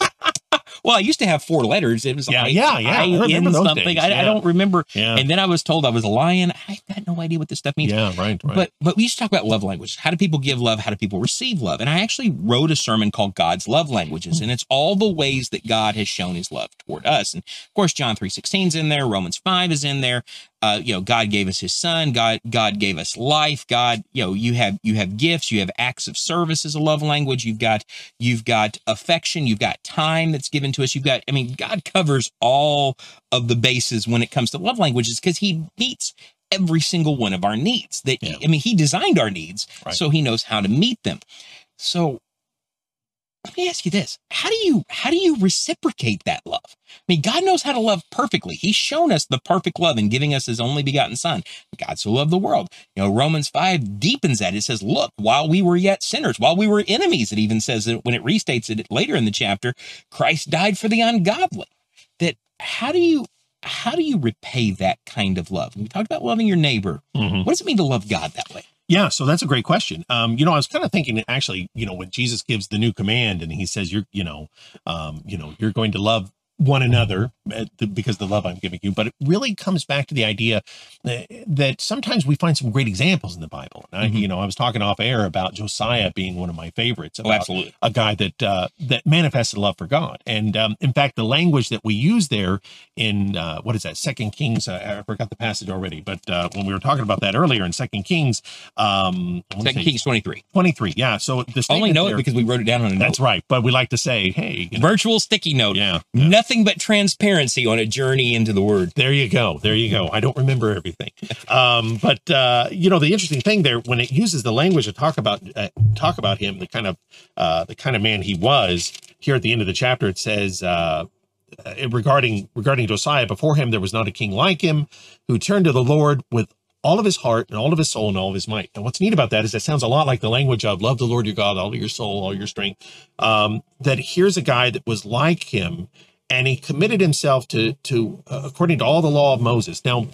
Well, I used to have four letters. It was Yeah, I, yeah, yeah. I I in something. days, I, I don't remember. Yeah, And then I was told I was lying. I had no idea what this stuff means. yeah, right, right. But but we used to talk about love language. How do people give love? How do people receive love? And I actually wrote a sermon called God's Love Languages, and it's all the ways that God has shown His love toward us. And of course, John three sixteen is in there. Romans five is in there. Uh, you know, God gave us His Son. God God gave us life. God, you know, you have you have gifts. You have acts of service as a love language. You've got you've got affection. You've got time that's given to us. You've got. I mean, God covers all of the bases when it comes to love languages because He meets every single one of our needs that Yeah. i mean he designed our needs Right. so he knows how to meet them so let me ask you this how do you how do you reciprocate that love i mean god knows how to love perfectly he's shown us the perfect love in giving us his only begotten son god so loved the world you know romans 5 deepens that it says look while we were yet sinners while we were enemies it even says that when it restates it later in the chapter christ died for the ungodly that how do you how do you repay that kind of love? We talked about loving your neighbor. Mhm. What does it mean to love God that way? Yeah, so that's a great question. Um, you know, I was kind of thinking actually, you know, when Jesus gives the new command and he says you're, you know, um, you know, you're going to love one another th- because the love I'm giving you, but it really comes back to the idea uh, that sometimes we find some great examples in the Bible. And I, Mhm. you know, I was talking off air about Josiah being one of my favorites. Oh, absolutely. a guy that uh, that manifested love for God. And um, in fact, the language that we use there in uh, what is that? Second Kings. Uh, I forgot the passage already, but uh, when we were talking about that earlier in Second Kings, um, Second Kings 23. twenty three. Yeah. So the Only know there- it because we wrote it down on a note. that's right. But we like to say, hey, you know, Virtual sticky note. yeah, yeah. Nothing but transparency on a journey into the word. There you go. There you go. I don't remember everything. Um, but uh, you know, the interesting thing there when it uses the language to talk about uh, talk about him, the kind of uh, the kind of man he was. Here at the end of the chapter, it says uh, uh, regarding regarding Josiah. Before him, there was not a king like him who turned to the Lord with all of his heart and all of his soul and all of his might. And what's neat about that is that sounds a lot like the language of love the Lord your God, all your soul, all your strength. Um, that here's a guy that was like him and he committed himself to to uh, according to all the law of Moses. Now,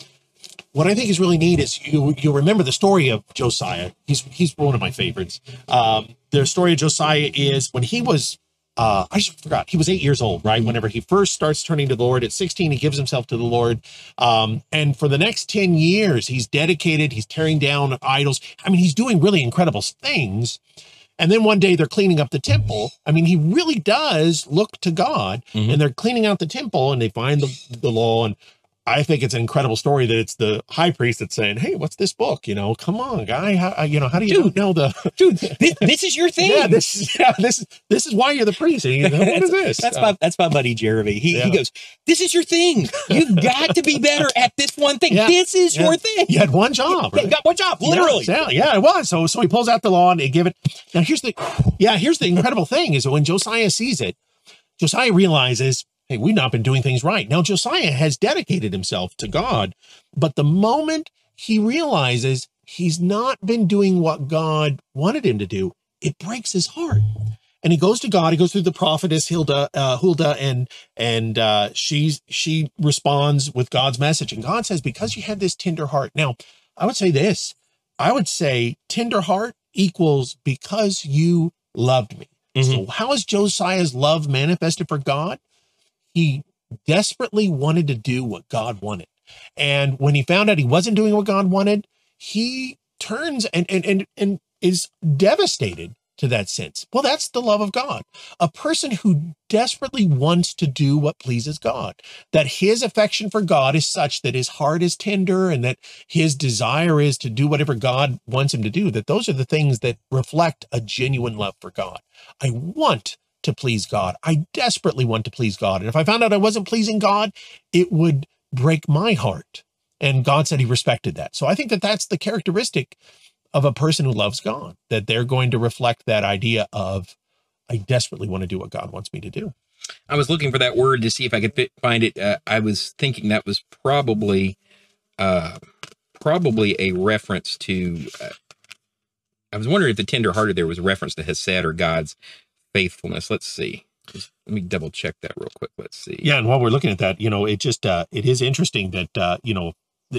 what I think is really neat is you you remember the story of Josiah. He's he's one of my favorites. Um, the story of Josiah is when he was uh, I just forgot he was eight years old, right? Whenever he first starts turning to the Lord at 16, he gives himself to the Lord. Um, and for the next 10 years, he's dedicated, he's tearing down idols. I mean, he's doing really incredible things. And then one day they're cleaning up the temple. I mean, he really does look to God Mhm. and they're cleaning out the temple and they find the, the law. And I think it's an incredible story that it's the high priest that's saying, Hey, what's this book? You know, come on, guy. How, you know, how do you Dude. know the, Dude, this, this is your thing. yeah, this, yeah, this, this is why you're the priest. You go, what is this? That's Uh, my that's my buddy Jeremy. He, Yeah. he goes, This is your thing. You've got to be better at this one thing. Yeah. This is Yeah. your thing. you had one job. Right? you got one job, literally. Yeah, yeah, it was. So so he pulls out the law and they give it. Now here's the yeah, here's the incredible thing is that when Josiah sees it, Josiah realizes, hey, we've not been doing things right. Now Josiah has dedicated himself to God, but the moment he realizes he's not been doing what God wanted him to do, it breaks his heart. And he goes to God. He goes through the prophetess Hilda, uh, Hulda, and and uh, she's she responds with God's message. And God says, "Because you had this tender heart." Now, I would say this. I would say tender heart equals because you loved me. So how is Josiah's love manifested for God? He desperately wanted to do what God wanted. And when he found out he wasn't doing what God wanted, he turns and and and, and is devastated to that sense. Well, that's the love of God. A person who desperately wants to do what pleases God, that his affection for God is such that his heart is tender and that his desire is to do whatever God wants him to do, that those are the things that reflect a genuine love for God. I want to please God. I desperately want to please God. And if I found out I wasn't pleasing God, it would break my heart. And God said he respected that. So I think that that's the characteristic of a person who loves God, that they're going to reflect that idea of, I desperately want to do what God wants me to do. I was looking for that word to see if I could fit, find it. Uh, I was thinking that was probably uh, probably a reference to. Uh, I was wondering if the tenderhearted there was a reference to Hesed or God's faithfulness. Let's see. Just, let me double check that real quick. Let's see. Yeah, and while we're looking at that, you know, it just uh, it is interesting that uh, you know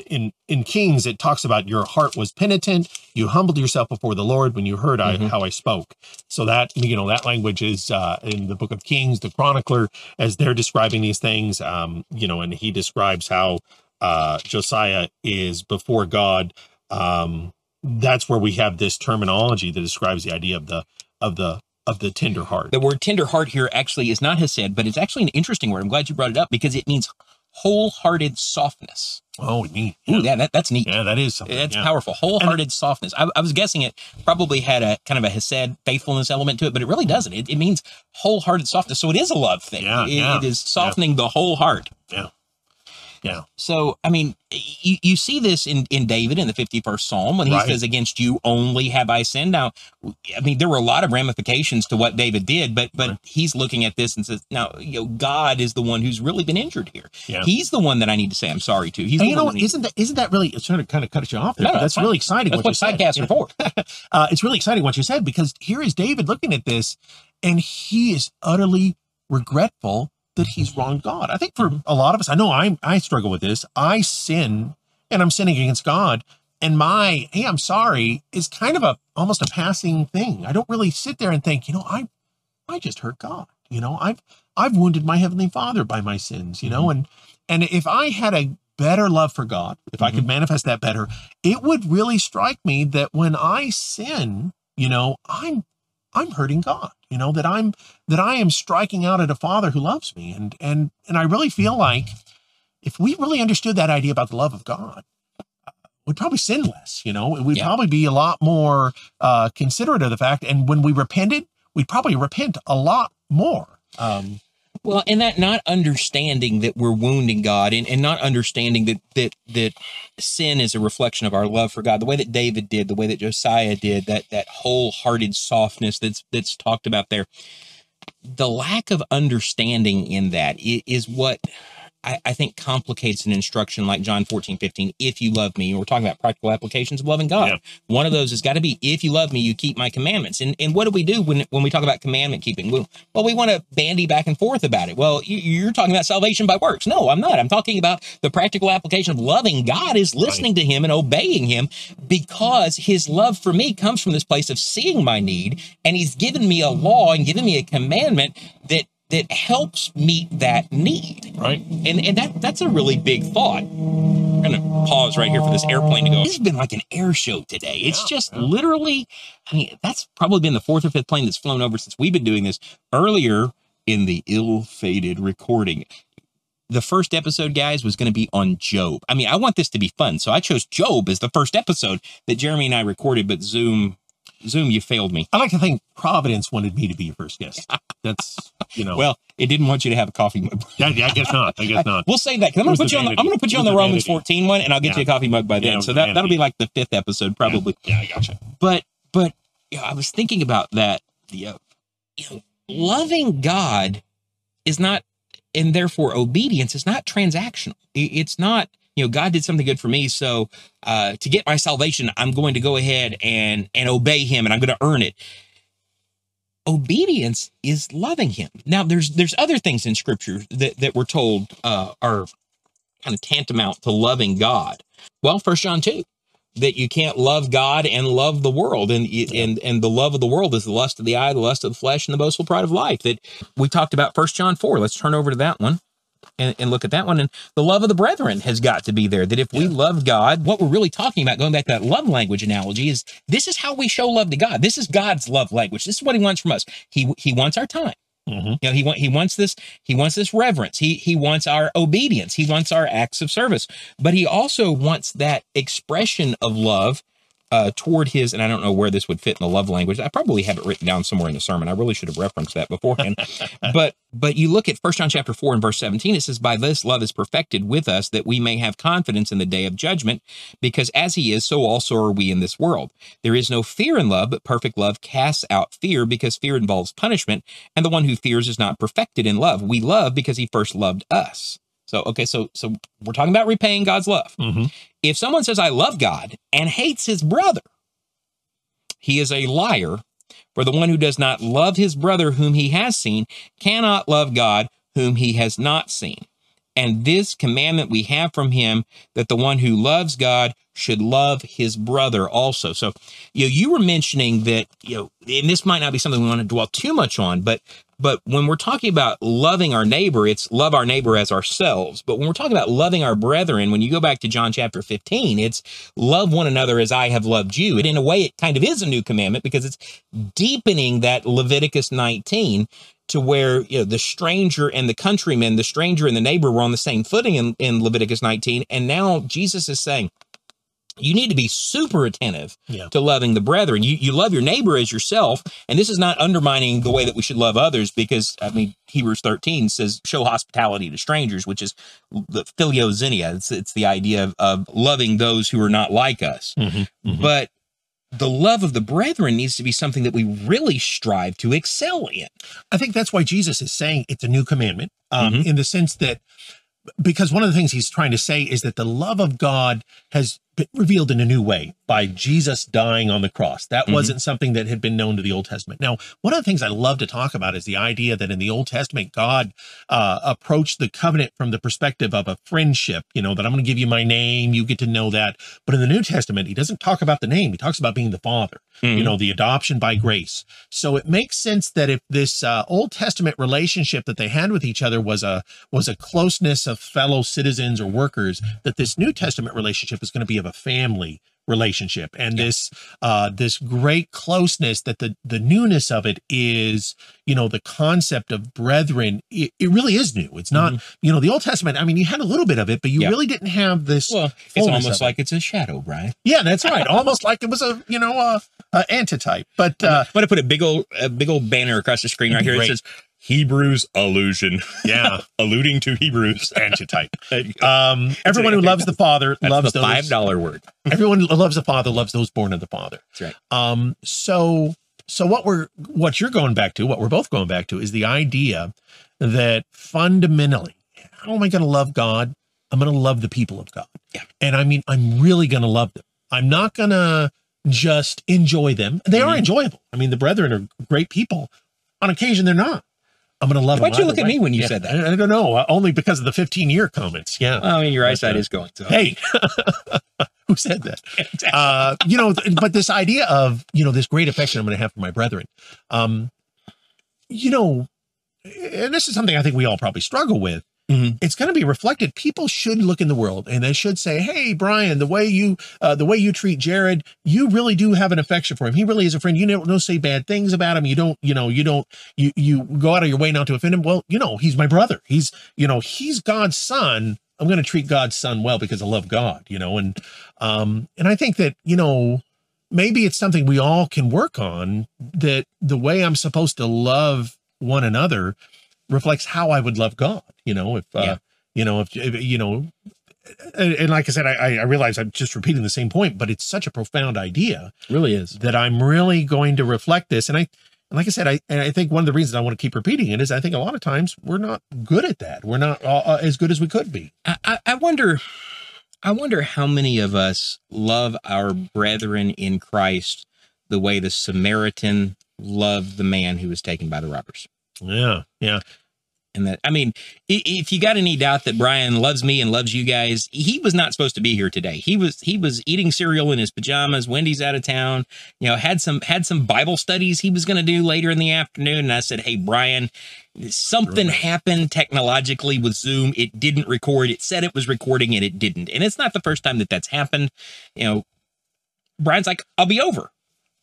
in in Kings it talks about your heart was penitent, you humbled yourself before the Lord when you heard Mhm. I, how I spoke. So that you know that language is uh, in the Book of Kings, the chronicler, as they're describing these things. Um, you know, and he describes how uh, Josiah is before God. Um, that's where we have this terminology that describes the idea of the of the of the tender heart. The word tender heart here actually is not Hesed, but it's actually an interesting word. I'm glad you brought it up because it means wholehearted softness. Oh, neat. Ooh, yeah, that, that's neat. Yeah, that is something. That's yeah. powerful. Wholehearted softness. I, I was guessing it probably had a kind of a Hesed faithfulness element to it, but it really doesn't. It, it means wholehearted softness. So it is a love thing. Yeah, It- yeah, it is softening the whole heart. Yeah. Yeah. So, I mean, you, you see this in, in David in the 51st Psalm when he Right. says, Against you only have I sinned. Now, I mean, there were a lot of ramifications to what David did, but but Right. he's looking at this and says, Now, you know, God is the one who's really been injured here. Yeah. He's the one that I need to say I'm sorry to. He's And you know, needs- isn't that isn't that really? It's trying to kind of cut you off there. No, no, that's fine. really exciting. that's what what you said. podcasts Yeah. are for. Uh, it's really exciting what you said because here is David looking at this, and he is utterly regretful that he's wronged God. I think for Mm-hmm. a lot of us, I know I I struggle with this. I sin, and I'm sinning against God, and my hey, I'm sorry is kind of a almost a passing thing. I don't really sit there and think, you know, I I just hurt God. You know, I've I've wounded my heavenly Father by my sins. You know, and and if I had a better love for God, if I could manifest that better, it would really strike me that when I sin, you know, I'm I'm hurting God. You know that I'm that I am striking out at a Father who loves me, and and and I really feel like if we really understood that idea about the love of God, uh, we'd probably sin less. You know, we'd Yeah. probably be a lot more uh, considerate of the fact, and when we repented, we'd probably repent a lot more. Um, Well, and that not understanding that we're wounding God and, and not understanding that that that sin is a reflection of our love for God, the way that David did, the way that Josiah did, that that wholehearted softness that's that's talked about there. The lack of understanding in that is what I, I think complicates an instruction like John 14, 15, if you love me. We're talking about practical applications of loving God. Yeah. One of those has got to be if you love me, you keep my commandments. And and what do we do when when we talk about commandment keeping? Well, well, we want to bandy back and forth about it. Well, you, you're talking about salvation by works. No, I'm not. I'm talking about the practical application of loving God is listening to Him and obeying Him because His love for me comes from this place of seeing my need, and He's given me a law and given me a commandment that that helps meet that need. right? And and that that's a really big thought. I'm gonna pause right here for this airplane to go. This has been like an air show today. It's Yeah, just yeah. literally, I mean, that's probably been the fourth or fifth plane that's flown over since we've been doing this earlier in the ill-fated recording. The first episode, guys, was going to be on Job. I mean, I want this to be fun, so I chose Job as the first episode that Jeremy and I recorded, but Zoom, Zoom, you failed me. I like to think Providence wanted me to be your first guest. That's you know. Well, it didn't want you to have a coffee mug. yeah, yeah, I guess not. I guess not. We'll save that 'cause I'm gonna put the you on. The. I'm gonna put you on the the Romans vanity. 14 one, and I'll get Yeah. you a coffee mug by then. was so that that'll be like the fifth episode probably. Yeah, I gotcha. But but you know, I was thinking about that. The uh, you know, loving God is not, and therefore obedience is not transactional. It's not. You know, God did something good for me, so uh, to get my salvation, I'm going to go ahead and and obey Him, and I'm going to earn it. Obedience is loving him. Now there's there's other things in scripture that that we're told uh are kind of tantamount to loving god. Well first john 2 that you can't love god and love the world and and and the love of the world is the lust of the eye the lust of the flesh and the boastful pride of life that we talked about first john 4 let's turn over to that one and, and look at that one. And the love of the brethren has got to be there. That if we love God, what we're really talking about, going back to that love language analogy, is this is how we show love to God. This is God's love language. This is what He wants from us. He He wants our time. Mhm. You know, he want he wants this he wants this reverence. He he wants our obedience. He wants our acts of service. But he also wants that expression of love uh, toward his, and I don't know where this would fit in the love language. I probably have it written down somewhere in the sermon. I really should have referenced that beforehand. but but you look at First John chapter four and verse seventeen. It says, "By this love is perfected with us, that we may have confidence in the day of judgment, because as He is, so also are we in this world. There is no fear in love, but perfect love casts out fear, because fear involves punishment, and the one who fears is not perfected in love. We love because He first loved us." So okay, so so we're talking about repaying God's love. Mhm. If someone says I love God and hates his brother, he is a liar. For the one who does not love his brother whom he has seen cannot love God whom he has not seen. And this commandment we have from him that the one who loves God should love his brother also. So, you know, you were mentioning that, you know, and this might not be something we want to dwell too much on, but but when we're talking about loving our neighbor, it's love our neighbor as ourselves. But when we're talking about loving our brethren, when you go back to John chapter 15, it's love one another as I have loved you. And in a way, it kind of is a new commandment because it's deepening that Leviticus 19 to where you know the stranger and the countryman, the stranger and the neighbor were on the same footing in, in Leviticus 19. And now Jesus is saying, you need to be super attentive Yeah. to loving the brethren. You you love your neighbor as yourself, and this is not undermining the way that we should love others, because I mean Hebrews 13 says show hospitality to strangers, which is the philoxenia. It's it's the idea of, of loving those who are not like us. Mhm. Mhm. But the love of the brethren needs to be something that we really strive to excel in. I think that's why Jesus is saying it's a new commandment, um, Mhm. in the sense that because one of the things he's trying to say is that the love of God has revealed in a new way by Jesus dying on the cross. That Mhm. wasn't something that had been known to the Old Testament. Now, one of the things I love to talk about is the idea that in the Old Testament, God uh, approached the covenant from the perspective of a friendship, you know, that I'm going to give you my name, you get to know that. But in the New Testament, he doesn't talk about the name, he talks about being the Father you know the adoption by grace so it makes sense that if this uh, old testament relationship that they had with each other was a was a closeness of fellow citizens or workers that this new testament relationship is going to be of a family relationship and this uh this great closeness that the the newness of it is you know the concept of brethren it, it really is new it's not you know the old testament i mean you had a little bit of it but you Yeah. really didn't have this Well, it's almost of it. like it's a shadow, Brian. yeah that's right almost like it was a you know a, a antitype but uh I'm to put a big old a big old banner across the screen right here. Great. It says Hebrews allusion, yeah alluding to Hebrews. antitype. Um, everyone who loves the Father That's loves the those. five dollar word. Everyone who loves the Father loves those born of the Father. That's right. Um, so, so what we're what you're going back to, what we're both going back to, is the idea that fundamentally, how am I going to love God? I'm going to love the people of God. Yeah. And I mean, I'm really going to love them. I'm not going to just enjoy them. They are Mhm. enjoyable. I mean, the brethren are great people. On occasion, they're not. I'm going to love Why'd them. you look at me when you Yeah, said that? I, don't know. uh, Only because of the 15 year comments. Yeah. Well, I mean, your eyesight uh, is going. So. Hey, who said that? Uh, you know, but this idea of, you know, this great affection I'm going to have for my brethren, um, you know, and this is something I think we all probably struggle with. Mhm. It's going to be reflected. People should look in the world and they should say, "Hey, Brian, the way you uh, the way you treat Jared, you really do have an affection for him. He really is a friend. You don't, don't say bad things about him. You don't, you know, you don't, you you go out of your way not to offend him. Well, you know, he's my brother. He's, you know, he's God's son. I'm going to treat God's son well because I love God. You know, and um, and I think that you know maybe it's something we all can work on. That the way I'm supposed to love one another reflects how I would love God. You know, if uh, Yeah. you know, if, if you know, and, and like I said, I, I realize I'm just repeating the same point, but it's such a profound idea really is. that I'm really going to reflect this. And I, and like I said, I, and I think one of the reasons I want to keep repeating it is I think a lot of times we're not good at that. We're not uh, uh, as good as we could be. I, I, I wonder. I wonder how many of us love our brethren in Christ the way the Samaritan loved the man who was taken by the robbers. Yeah, yeah, And that, I mean, if you got any doubt that Brian loves me and loves you guys, he was not supposed to be here today. He was he was eating cereal in his pajamas. Wendy's out of town. You know, had some had some Bible studies he was going to do later in the afternoon. And I said, "Hey, Brian, something happened technologically with Zoom. It didn't record. It said it was recording and it didn't. And it's not the first time that that's happened. You know, Brian's like, I'll be over.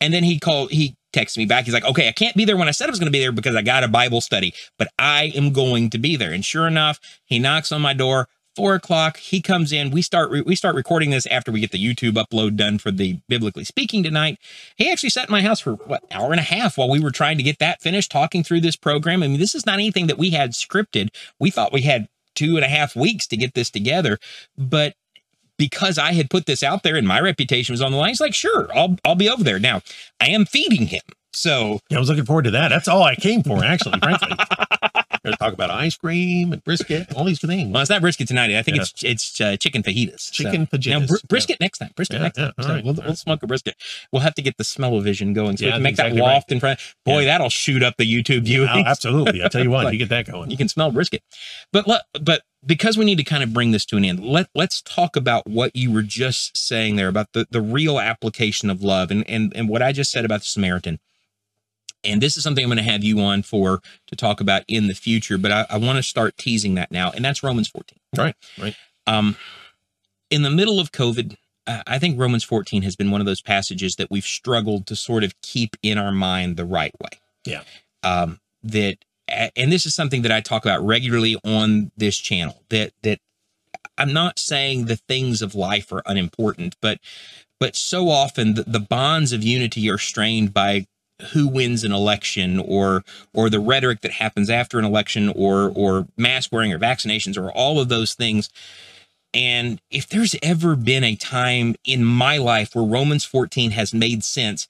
And then he called, he texted me back. He's like, okay, I can't be there when I said I was going to be there because I got a Bible study, but I am going to be there. And sure enough, he knocks on my door. Four o'clock, he comes in. We start we start recording this after we get the YouTube upload done for the biblically speaking tonight. He actually sat in my house for what hour and a half while we were trying to get that finished, talking through this program. I mean, this is not anything that we had scripted. We thought we had two and a half weeks to get this together, but because I had put this out there and my reputation was on the line, he's like, sure, I'll I'll be over there. Now I am feeding him. So yeah. I was looking forward to that. That's all I came for, actually, frankly. There's talk about ice cream and brisket, all these things. Well, it's not brisket tonight. I think Yeah. it's it's uh, chicken fajitas. So- Chicken Now, fajitas. br- brisket next time. Brisket Yeah, next yeah, time. So right, we'll, we'll smoke a brisket. We'll have to get the smell-o-vision going so we Yeah, can make that's that exactly loft in front. Boy, Yeah. that'll shoot up the YouTube view. Oh, absolutely. I tell you what, Like- you get that going. you can smell brisket. But let, but because we need to kind of bring this to an end, let let's talk about what you were just saying there about the the real application of love and and and what I just said about the Samaritan. And this is something I'm going to have you on for to talk about in the future, but I, I want to start teasing that now, and that's Romans 14. Right, right. Um, in the middle of COVID, uh, I think Romans 14 has been one of those passages that we've struggled to sort of keep in our mind the right way. Yeah. Um, that, and this is something that I talk about regularly on this channel. That that I'm not saying the things of life are unimportant, but but so often the, the bonds of unity are strained by who wins an election or or the rhetoric that happens after an election or or mask wearing or vaccinations or all of those things and if there's ever been a time in my life where Romans 14 has made sense,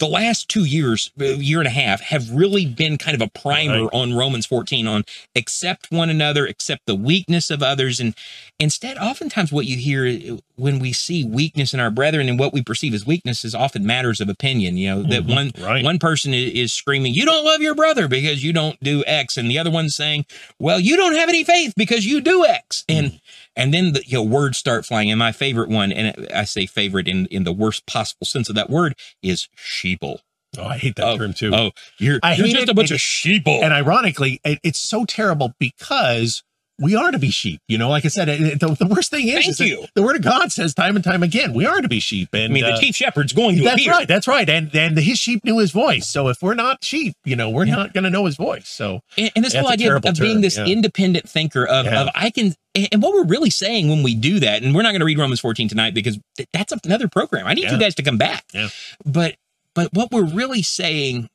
the last two years, year and a half, have really been kind of a primer Right. on Romans 14 on accept one another, accept the weakness of others. And instead, oftentimes what you hear uh, when we see weakness in our brethren and what we perceive as weakness is often matters of opinion. You know, that Mhm. one Right. one person is screaming, You don't love your brother because you don't do X. And the other one's saying, Well, you don't have any faith because you do X. And and then the you know, words start flying. And my favorite one, and I say favorite in, in the worst possible sense of that word, is sheeple. Oh, I hate that Oh, term too. Oh, you're, I you're just it, a bunch of sheeple. And ironically, it, it's so terrible because we are to be sheep. You know, like I said, it, the, the worst thing is, Thank is you. the word of God says time and time again, we are to be sheep. And I mean, the uh, chief shepherd's going to that's appear. right. That's right. And and his sheep knew his voice. So if we're not sheep, you know, we're Yeah. not going to know his voice. So And, and this whole idea of, of being this yeah. independent thinker of, Yeah. of I can, and what we're really saying when we do that, and we're not going to read Romans 14 tonight because th- that's another program. I need Yeah. you guys to come back. Yeah. But but what we're really saying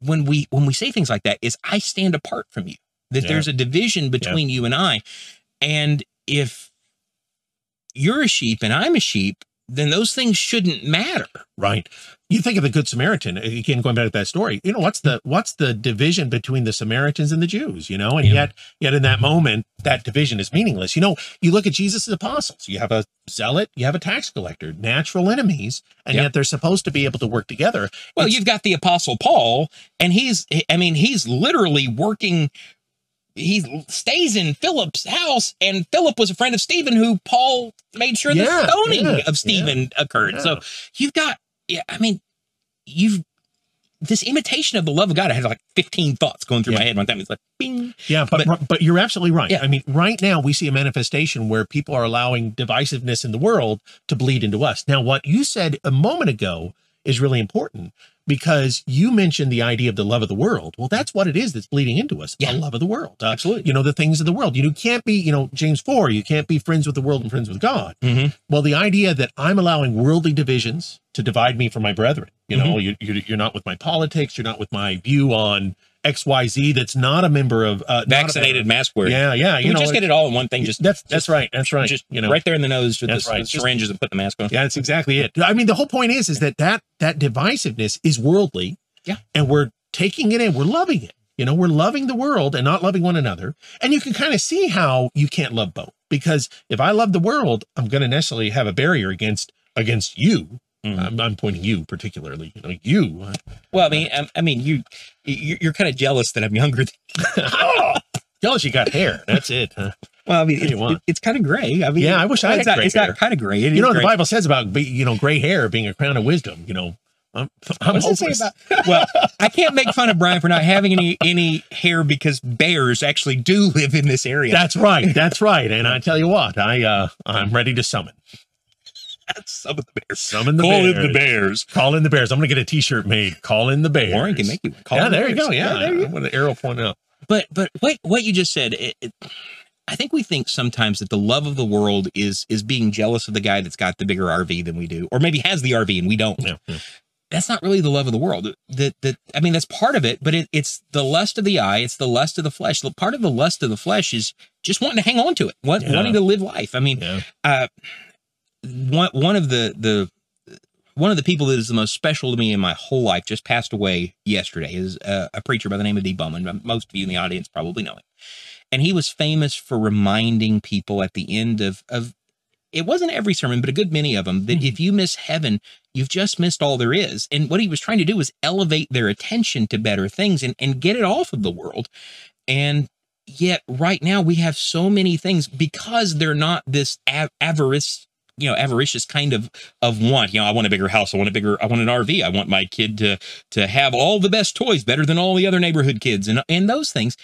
when we when we say things like that is I stand apart from you. That Yeah. there's a division between you and I. And if you're a sheep and I'm a sheep, then those things shouldn't matter. right. You think of the Good Samaritan uh, again, going back to that story. You know, what's the what's the division between the Samaritans and the Jews? You know, and Yeah. yet yet in that moment, that division is meaningless. You know, you look at Jesus' apostles. You have a zealot, you have a tax collector, natural enemies, and Yep. yet they're supposed to be able to work together. Well, It's- you've got the apostle Paul, and he's, I mean, he's literally working. He stays in Philip's house, and Philip was a friend of Stephen, who Paul made sure the stoning yeah, of Stephen occurred. yeah. So you've got, yeah, I mean, you've this imitation of the love of God. I had like 15 thoughts going through Yeah. my head one time. It's like, bing. Yeah, but but, you're absolutely right. Yeah. I mean, right now we see a manifestation where people are allowing divisiveness in the world to bleed into us. Now, what you said a moment ago is really important because you mentioned the idea of the love of the world. Well, that's what it is that's bleeding into us. Yeah. The love of the world. Uh, Absolutely. You know, the things of the world. You can't be, you know, James 4, you can't be friends with the world and friends with God. Mhm. Well, the idea that I'm allowing worldly divisions to divide me from my brethren, you know, Mm-hmm. you, you're not with my politics, you're not with my view on XYZ that's not a member of uh, Vaccinated mask wearing. Yeah, yeah. You we know, just get it all in one thing? Just that's that's right. That's right. just you know, right there in the nose with That's the, right. the Just- syringes and put the mask on. Yeah, that's exactly it. I mean, the whole point is, is that that that divisiveness is worldly. Yeah. and we're taking it in. We're loving it. You know, we're loving the world and not loving one another. And you can kind of see how you can't love both because if I love the world, I'm going to necessarily have a barrier against against you. Mhm. I'm, I'm pointing you particularly. You know, you. Well, I mean, I, I mean, you, you you're kind of jealous that I'm younger. Than, oh, jealous you got hair. That's it. huh? well, I mean, What do you it's, it's kind of gray. I mean, Yeah, I wish I had not, gray It's hair. not kind of gray. It You know what the. Bible says about you know gray hair being a crown of wisdom. You know, I'm, I'm What's hopeless. about? Well, I can't make fun of Brian for not having any any hair because bears actually do live in this area. That's right. That's right. And I tell you what, I uh I'm ready to summon. That's some of the bears. Summon the Call bears. in the bears. Call in the bears. I'm gonna get a t-shirt made. Call in the bears. Warren can make you. Call yeah, in the there you bears. go. Yeah, there you go. I'm gonna arrow point out. But but what what you just said, it, it, I think we think sometimes that the love of the world is is being jealous of the guy that's got the bigger RV than we do, or maybe has the RV and we don't. Yeah, yeah. That's not really the love of the world. That that I mean, that's part of it, but it, it's the lust of the eye, it's the lust of the flesh. Part of the lust of the flesh is just wanting to hang on to it, want, Yeah. wanting to live life. I mean, Yeah. uh, one one of the the one of the people that is the most special to me in my whole life just passed away yesterday is a, a preacher by the name of Dee Bowman. Most of you in the audience probably know him. And he was famous for reminding people at the end of, of it wasn't every sermon, but a good many of them, that mm-hmm. if you miss heaven, you've just missed all there is. And what he was trying to do was elevate their attention to better things and, and get it off of the world. And yet, right now, we have so many things because they're not this av- avarice you know avaricious kind of of want. You know i want a bigger house. I want a bigger i want an rv i want my kid to to have all the best toys better than all the other neighborhood kids. And and those things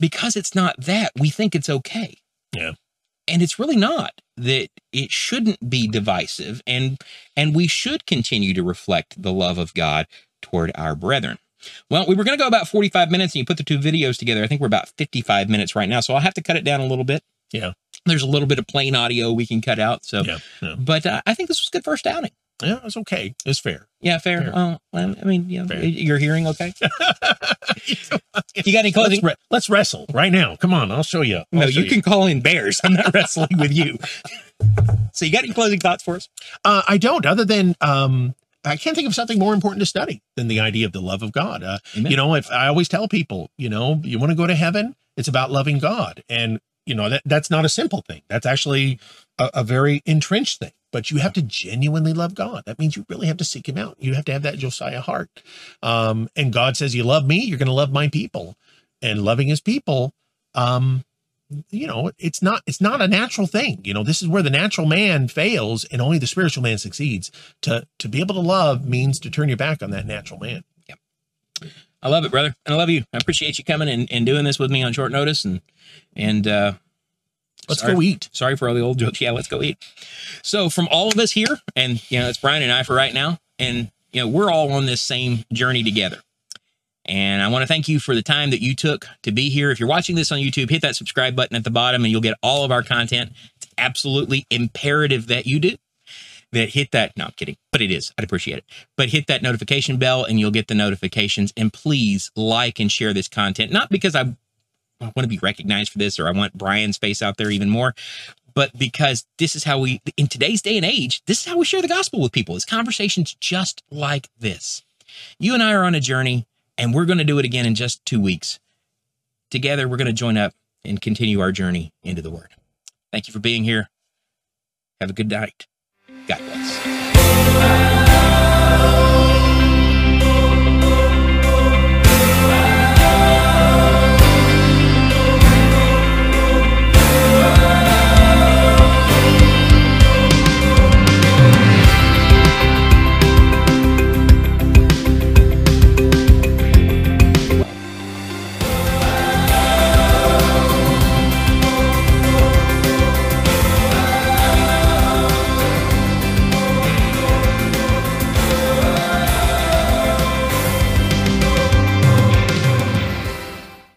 because it's not that we think it's okay. Yeah. and it's really not that it shouldn't be divisive. And and we should continue to reflect the love of god toward our brethren. Well we were going to go about 45 minutes and you put the two videos together. I think we're about 55 minutes right now so i'll have to cut it down a little bit. Yeah. There's a little bit of plain audio we can cut out so Yeah. Yeah. but uh, i think this was good first outing Yeah. It's okay. It's fair. yeah fair, Fair. Well, i mean you know, Fair. you're hearing okay you got any let's, closing re- let's wrestle right now. Come on. I'll show you. I'll no show you can call in bears i'm not wrestling with you so you got any closing thoughts for us Uh, I don't, other than um, I can't think of something more important to study than the idea of the love of God. Uh, you know, if I always tell people, you know, you want to go to heaven, it's about loving God, and you know that that's not a simple thing. That's actually a, a very entrenched thing. But you have to genuinely love God. That means you really have to seek Him out. You have to have that Josiah heart. Um, and God says, "You love me, you're going to love my people." And loving His people, um, you know it's not it's not a natural thing you know this is where the natural man fails and only the spiritual man succeeds to to be able to love means to turn your back on that natural man I love it, brother. And I love you. I appreciate you coming and, and doing this with me on short notice. And, and, uh, let's sorry, go eat Sorry for all the old jokes. Yeah, let's go eat. So from all of us here, and, you know, it's Brian and I for right now. And, you know, we're all on this same journey together. And I want to thank you for the time that you took to be here. If you're watching this on YouTube, hit that subscribe button at the bottom and you'll get all of our content. It's absolutely imperative that you do that hit that. No, I'm kidding, but it is. I'd appreciate it. But hit that notification bell and you'll get the notifications. And please like and share this content, not because I I want to be recognized for this or I want Brian's face out there even more, but because this is how we, in today's day and age, this is how we share the gospel with people. It's conversations just like this. You and I are on a journey and we're going to do it again in just two weeks. Together, we're going to join up and continue our journey into the Word. Thank you for being here. Have a good night. God bless.